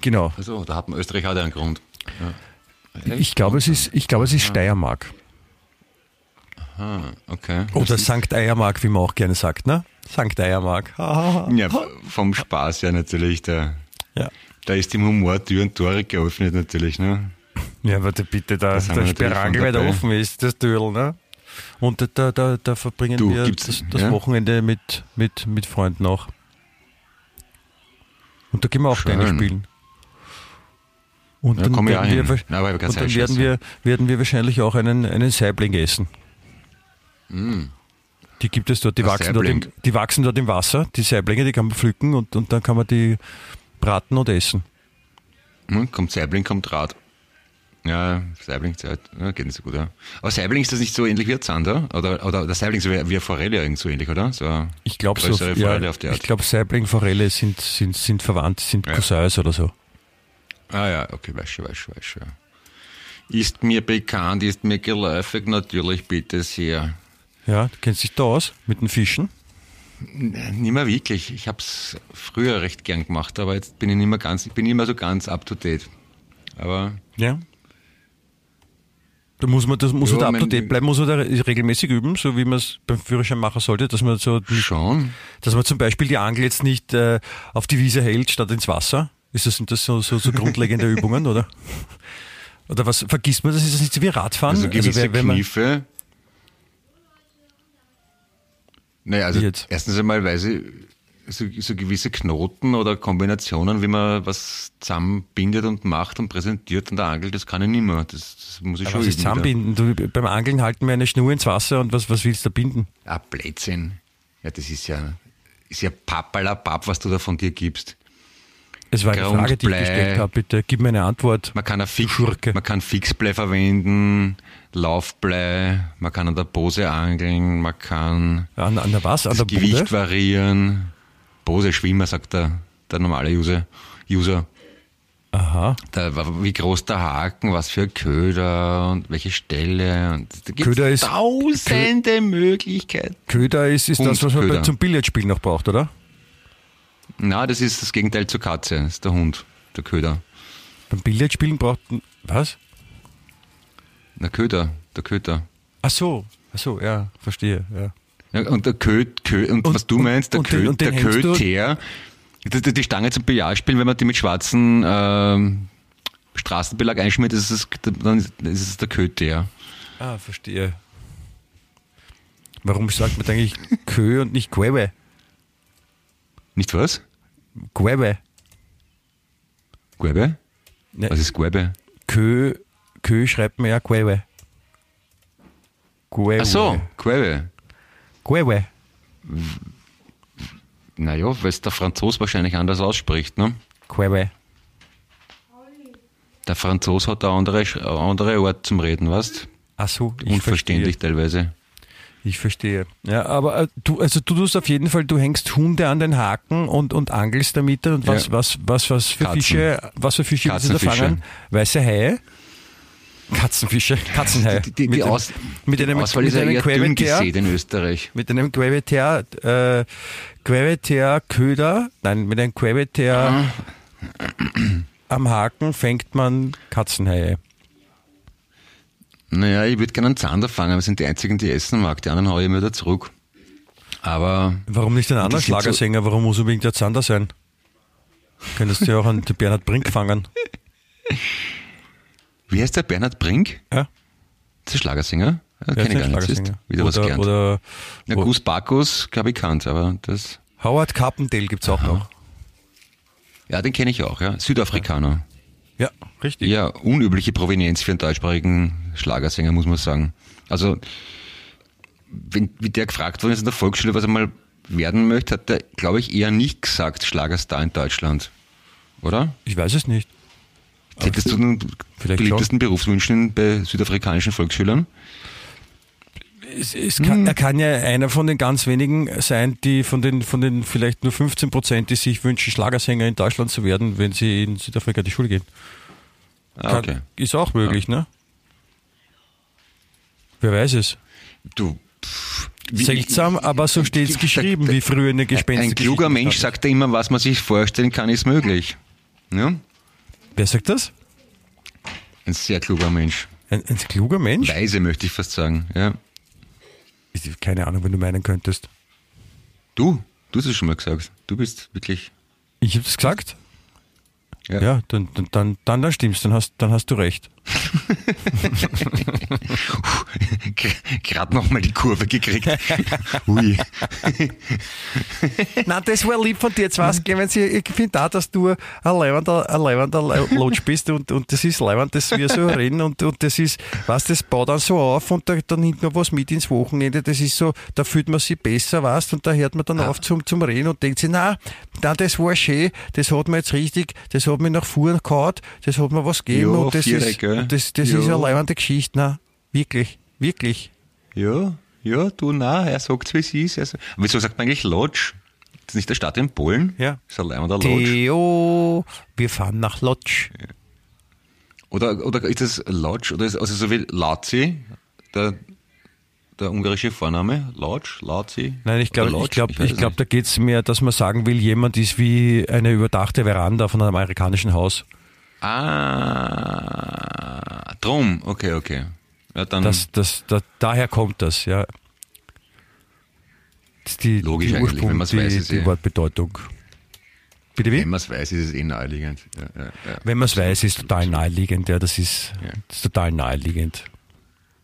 S3: genau.
S2: Also, da hat man, Österreich hat ja einen Grund. Ja.
S3: Ich glaube, es ist, ich glaube, es ist Steiermark.
S2: Aha, okay.
S3: Oder Sankt Eiermark, wie man auch gerne sagt, ne? Sankt Eiermark.
S2: Ja, vom Spaß ja natürlich. Da,
S3: ja.
S2: da ist dem Humor Tür und Tore geöffnet natürlich. Ne?
S3: Ja, warte bitte, da, der Sperrangel weiter
S2: dabei.
S3: offen ist, das Dödel, ne? Und da, da, da, verbringen
S2: Du,
S3: wir das, das
S2: ja?
S3: Wochenende mit, mit, mit Freunden auch. Und da gehen wir auch
S2: Schön.
S3: gerne spielen. Und
S2: Ja,
S3: dann,
S2: auch
S3: werden, wir,
S2: Na,
S3: und dann werden, wir, werden wir wahrscheinlich auch einen, einen Saibling essen.
S2: Mm.
S3: Die gibt es dort, die wachsen dort, im, die wachsen dort im Wasser. Die Saiblinge, die kann man pflücken und, und dann kann man die braten und essen.
S2: Hm, kommt Saibling, kommt Rad. Ja, Saiblingzeit, ja, geht nicht so gut, ja. Aber Saibling ist das nicht so ähnlich wie Zander? Oder, oder der Saibling so wie, wie eine Forelle irgend so ähnlich, oder? So
S3: Ich glaube so.
S2: Forelle
S3: Ja,
S2: auf der
S3: ich glaube, Saibling, Forelle sind, sind, sind verwandt, sind
S2: Ja.
S3: Cousins oder so.
S2: Ah ja, okay, weiß schon, weiß schon, weiß schon. Ist mir bekannt, ist mir geläufig, natürlich, bitte sehr.
S3: Ja, du kennst dich da aus mit den Fischen.
S2: Nicht mehr wirklich. Ich habe es früher recht gern gemacht, aber jetzt bin ich nicht mehr ganz, ich bin nicht mehr so ganz up to date. Aber
S3: Ja. Da muss man, das muss
S2: Ja,
S3: man da up to date bleiben, muss man da regelmäßig üben, so wie man es beim Führerschein machen sollte, dass man so,
S2: schon.
S3: dass man zum Beispiel die Angel jetzt nicht äh, auf die Wiese hält statt ins Wasser. Ist das, sind das so, so, so grundlegende Übungen, oder? Oder was vergisst man das? Ist das nicht so wie Radfahren?
S2: Also gewisse
S3: wenn- wenn man-
S2: Kniffe. Naja, also erstens einmal weiß ich, so, so gewisse Knoten oder Kombinationen, wie man was zusammenbindet und macht und präsentiert an der Angel, das kann ich nicht mehr. Das, das muss ich
S3: Aber
S2: schon
S3: was zusammenbinden? Du, beim Angeln halten wir eine Schnur ins Wasser und was, was willst du da binden?
S2: Ah, Blödsinn. Ja, das ist ja, ist ja Pappalapapp, was du da von dir gibst.
S3: Es war eine Frage, die ich
S2: Grundblei.
S3: gestellt habe. Bitte gib mir eine Antwort.
S2: Man kann, Fix, man kann Fixblei verwenden, Laufblei, man kann an der Bose angeln, man kann
S3: An, an der was? An
S2: das
S3: der
S2: Gewicht
S3: Bude?
S2: variieren. Bose Schwimmer, sagt der, der normale User. User.
S3: Aha.
S2: Da, wie groß der Haken, was für Köder und welche Stelle. Und da gibt's
S3: Köder ist-
S2: tausende Möglichkeiten.
S3: Köder ist, ist das, was man bei- zum Billardspielen noch braucht, oder?
S2: Na, das ist das Gegenteil zur Katze. Das ist der Hund, der Köder.
S3: Beim Billardspielen braucht man- was?
S2: Der Köder, der Köder.
S3: Ach so, ach so, ja, verstehe. Ja.
S2: Ja, und der Köt, Kö, und,
S3: Und-
S2: was du meinst, der
S3: und den-
S2: der Köter, die, die, Stange zum Billardspielen, wenn man die mit schwarzen ähm, Straßenbelag einschmiert, ist es, dann ist es der Köter.
S3: Ah, verstehe. Warum sagt man eigentlich Kö und nicht Quebe?
S2: Nicht was?
S3: Quebe.
S2: Gwebe?
S3: Ne,
S2: Was ist Gwebe?
S3: Kö, Kö schreibt man ja Quebe. Quebe.
S2: Ach so, Gwebe.
S3: Quebe.
S2: Naja, weil es der Franzos wahrscheinlich anders ausspricht, ne?
S3: Quebe.
S2: Der Franzos hat eine andere, andere Art zum Reden, weißt
S3: Ach so, ich
S2: Unverständlich
S3: verstehe.
S2: teilweise.
S3: Ich verstehe. Ja, aber äh, du, also du tust auf jeden Fall, du hängst Hunde an den Haken und, und angelst damit und was,
S2: Ja.
S3: was, was, was für
S2: Katzen.
S3: Fische, was für Fische willst du da fangen? Weiße Haie? Katzenfische, Katzenhaie.
S2: Die, die,
S3: mit,
S2: die,
S3: einem-
S2: Aus,
S3: mit einem,
S2: Auswahl
S3: mit
S2: ist ja
S3: einem Queveter,
S2: gesät in Österreich.
S3: mit einem Queveter, äh, Queveter Köder, nein, mit einem Queveter am Haken fängt man Katzenhaie.
S2: Naja, ich würde gerne einen Zander fangen, wir sind die einzigen, die essen mag. Die anderen haue ich mir wieder zurück. Aber
S3: Warum nicht ein anderer
S2: sind so-
S3: Schlagersänger? Warum muss unbedingt der Zander sein? Könntest du ja auch einen Bernhard Brink fangen.
S2: wie heißt der Bernhard Brink?
S3: Ja?
S2: Ist der Schlagersänger? Ja,
S3: Wer
S2: kenn
S3: ist
S2: ich gar nicht. Siehst? Wieder was
S3: oder,
S2: gelernt.
S3: oder
S2: ja,
S3: wo-
S2: Gus Bacchus, glaube ich, kannt, aber das.
S3: Howard Carpendale gibt's auch noch.
S2: Ja, den kenne ich auch, ja. Südafrikaner.
S3: Ja, richtig.
S2: Ja, unübliche Provenienz für einen deutschsprachigen Schlagersänger, muss man sagen. Also, wenn, wie der gefragt worden ist in der Volksschule, was er mal werden möchte, hat er, glaube ich, eher nicht gesagt, Schlagerstar in Deutschland. Oder?
S3: Ich weiß es nicht.
S2: Hättest du den
S3: Vielleicht
S2: beliebtesten Berufswünschen bei südafrikanischen Volksschülern?
S3: Es, es kann, Er kann ja einer von den ganz wenigen sein, die von den, von den vielleicht nur 15 Prozent, die sich wünschen, Schlagersänger in Deutschland zu werden, wenn sie in Südafrika die Schule gehen.
S2: Ah,
S3: Kann,
S2: okay.
S3: Ist auch möglich, ne? Wer weiß es.
S2: Du. pff,
S3: Seltsam, aber so steht's
S2: ich-
S3: geschrieben, wie früher in der Gespenster.
S2: Ein kluger Mensch sagt ja immer, was man sich vorstellen kann, ist möglich. Ja?
S3: Wer sagt das?
S2: Ein sehr kluger Mensch.
S3: Ein, ein kluger Mensch?
S2: Weise möchte ich fast sagen. Ja.
S3: Keine Ahnung, wenn du meinen könntest.
S2: Du, du hast es schon mal gesagt. Du bist wirklich.
S3: Ich habe das gesagt?
S2: Ja.
S3: Ja, dann, dann, dann, dann, dann stimmt's, dann hast, dann hast du recht.
S2: Gerade nochmal die Kurve gekriegt. Ui.
S3: Nein, das war lieb von dir. Jetzt weiß ich, ich finde auch, dass du ein leibender, ein leibender Lodge bist und, und das ist leibend, dass wir so reden und, und das ist, was das baut dann so auf und da, da nimmt man was mit ins Wochenende. Das ist so, da fühlt man sich besser, weißt und da hört man dann auf zum, zum Reden und denkt sich, na, na, das war schön, das hat mir jetzt richtig, das hat mir nach vorn gehauen, das hat mir was gegeben
S2: Ja,
S3: und das ist,
S2: gell?
S3: Und das, das
S2: Ja.
S3: ist eine leibende Geschichte, na, wirklich, wirklich.
S2: Ja, ja, du, na, er sagt, wie es ist. Er sagt, wieso sagt man eigentlich Lodge? Das ist nicht der Stadt in Polen?
S3: Ja.
S2: Das ist ein leibender Lodge.
S3: Theo, wir fahren nach Lodge.
S2: Oder, oder ist das Lodge? Oder ist, also so wie Lazi, der, der ungarische Vorname? Lodge? Lazi?
S3: Nein, ich glaube, ich glaub, ich
S2: es
S3: glaub, da geht's mehr, dass man sagen will, jemand ist wie eine überdachte Veranda von einem amerikanischen Haus.
S2: Ah, drum. Okay, okay. Ja, dann
S3: Das, das, da, daher kommt das, ja. Das ist die,
S2: Logisch
S3: die
S2: eigentlich,
S3: Ursprung,
S2: wenn man's
S3: die,
S2: weiß, ist
S3: die
S2: eh-
S3: Wortbedeutung. Bitte wie?
S2: wenn man es weiß, ist es eh naheliegend. Ja, ja.
S3: Wenn man es weiß, ist total naheliegend, ja, das ist, das ist total naheliegend.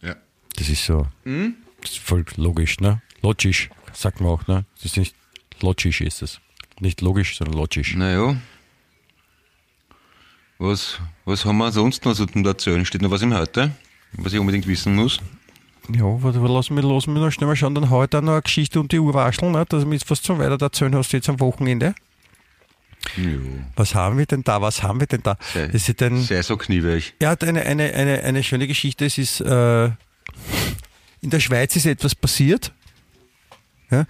S2: ja.
S3: Das ist so,
S2: Hm?
S3: das ist voll logisch, ne? Logisch, sagt man auch, ne? Das ist nicht, logisch ist es. Nicht logisch, sondern logisch.
S2: Naja. Was, was haben wir sonst noch so zum erzählen? Steht noch was im Heute, was ich unbedingt wissen muss?
S3: Ja, warte, lass mich, lass mich noch schnell mal schauen. Dann heute auch noch eine Geschichte um die Uhr wascheln, ne? dass du mir jetzt was zum Weiter erzählen hast jetzt am Wochenende.
S2: Ja.
S3: Was haben wir denn da? Was haben wir denn da?
S2: Sei,
S3: Das ist ein,
S2: sei so kniewig.
S3: er hat eine, eine, eine, eine schöne Geschichte. Es ist, äh, in der Schweiz ist etwas passiert. Ja?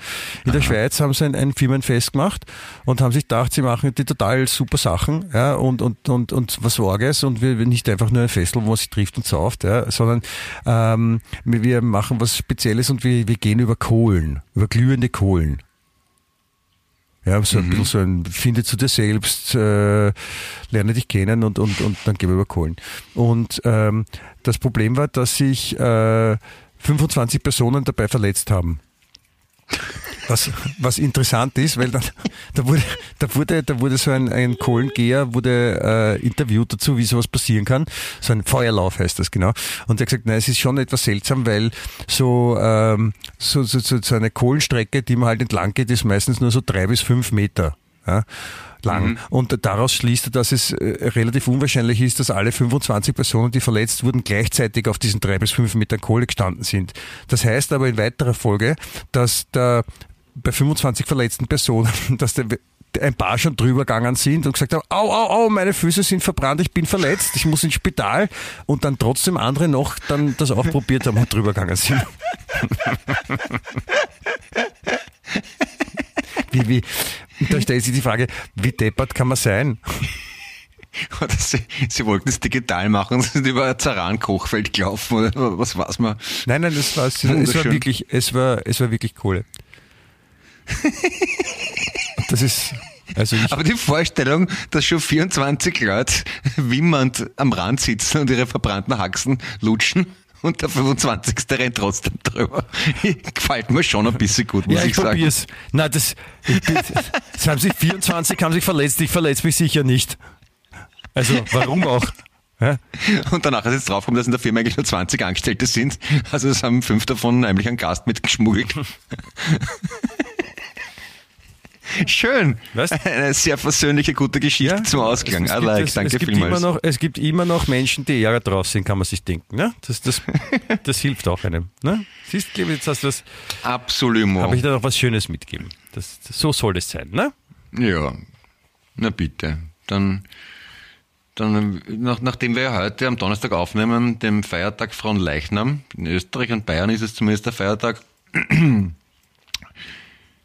S3: In der Schweiz haben sie ein, ein Firmenfest gemacht und haben sich gedacht, sie machen die total super Sachen ja, und, und, und, und was Orges und wir, wir nicht einfach nur ein Festel, wo man sich trifft und sauft, ja, sondern ähm, wir wir machen was Spezielles und wir, wir gehen über Kohlen, über glühende Kohlen. Ja, so ein bisschen so ein, finde zu dir selbst, äh, lerne dich kennen und, und, und dann gehen wir über Kohlen. Und ähm, das Problem war, dass sich äh, 25 Personen dabei verletzt haben. Was, was interessant ist, weil dann, da wurde, da wurde, da wurde so ein, ein Kohlengeher wurde äh, interviewt dazu, wie sowas passieren kann. So ein Feuerlauf heißt das genau. Und er hat gesagt, nein, es ist schon etwas seltsam, weil so, ähm, so, so, so, so eine Kohlenstrecke, die man halt entlang geht, ist meistens nur so drei bis fünf Meter. Ja, lang. Und daraus schließt er, dass es äh, relativ unwahrscheinlich ist, dass alle 25 Personen, die verletzt wurden, gleichzeitig auf diesen drei bis fünf Metern Kohle gestanden sind. Das heißt aber in weiterer Folge, dass der, bei 25 verletzten Personen, dass der, ein paar schon drüber gegangen sind und gesagt haben, au, au, au, meine Füße sind verbrannt, ich bin verletzt, ich muss ins Spital und dann trotzdem andere noch dann das auch probiert haben und drüber gegangen sind. Wie, wie, da stellt sich die Frage, wie deppert kann man sein?
S2: Sie, sie wollten es digital machen, sie sind über ein Zaran-Kochfeld gelaufen oder was weiß man.
S3: Nein, nein, das war, es war
S2: Wunderschön.
S3: wirklich, es war, es war wirklich Kohle. Das ist, also ich,
S2: Aber die Vorstellung, dass schon 24 Leute wimmernd am Rand sitzen und ihre verbrannten Haxen lutschen und der 25. rennt trotzdem drüber, gefällt mir schon ein bisschen gut, muss
S3: ja,
S2: ich,
S3: ich
S2: sagen.
S3: probier's. Nein, das, ich bin, es haben sich 24 haben sich verletzt, ich verletze mich sicher nicht. Also, warum auch? Ja?
S2: Und danach ist jetzt draufgekommen, dass in der Firma eigentlich nur 20 Angestellte sind. Also es haben fünf davon nämlich einen Gast mitgeschmuggelt. Schön.
S3: Was?
S2: Eine sehr versöhnliche, gute Geschichte zum Ausklang.
S3: Es, es,
S2: I
S3: gibt,
S2: like, danke
S3: es, gibt
S2: vielmals.
S3: immer noch, es gibt immer noch Menschen, die Ärger drauf sind, kann man sich denken. Ne? Das, das, das hilft auch einem. Ne? Siehst du, jetzt hast du das,
S2: Absolut.
S3: habe ich da noch was Schönes mitgeben. Das, so soll es sein. Ne?
S2: Ja, na bitte. Dann, dann nach, nachdem wir ja heute am Donnerstag aufnehmen, dem Feiertag Frauenleichnam, in Österreich und Bayern ist es zumindest der Feiertag, nehmen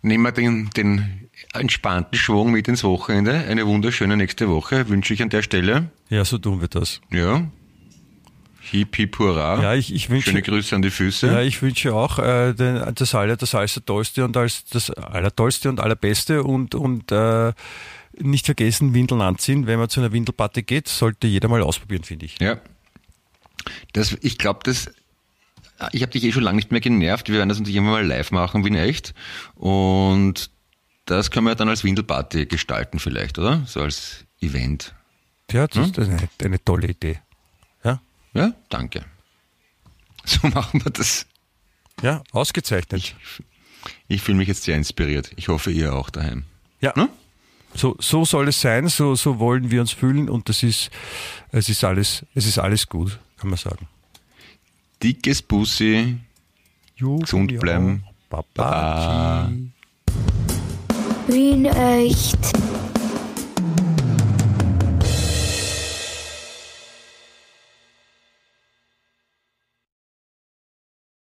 S2: wir den, den entspannten Schwung mit ins Wochenende. Eine wunderschöne nächste Woche wünsche ich an der Stelle.
S3: Ja, so tun wir das.
S2: Ja. Hip, hip, hurra.
S3: Ja, ich, ich wünsche
S2: Schöne Grüße an die Füße.
S3: Ja, ich wünsche auch äh, den, das aller, das allertollste und als das allertollste und allerbeste und und äh, nicht vergessen Windeln anziehen, wenn man zu einer Windelparty geht, sollte jeder mal ausprobieren, finde ich.
S2: Ja. Das, ich glaube, das ich habe dich eh schon lange nicht mehr genervt. Wir werden das natürlich immer mal live machen, Wien echt. Und das können wir dann als Windelparty gestalten vielleicht, oder? So als Event.
S3: Ja, das ist eine, eine tolle Idee. Ja,
S2: Ja, danke. So machen wir das.
S3: ja, ausgezeichnet.
S2: Ich fühle mich jetzt sehr inspiriert. Ich hoffe, ihr auch daheim.
S3: Ja.
S2: Ne?
S3: So, so soll es sein, so, so wollen wir uns fühlen und das ist, es ist alles, es ist alles gut, kann man sagen.
S2: Dickes Bussi.
S3: Jo,
S2: Gesund bleiben.
S3: Baba.
S1: Wien echt.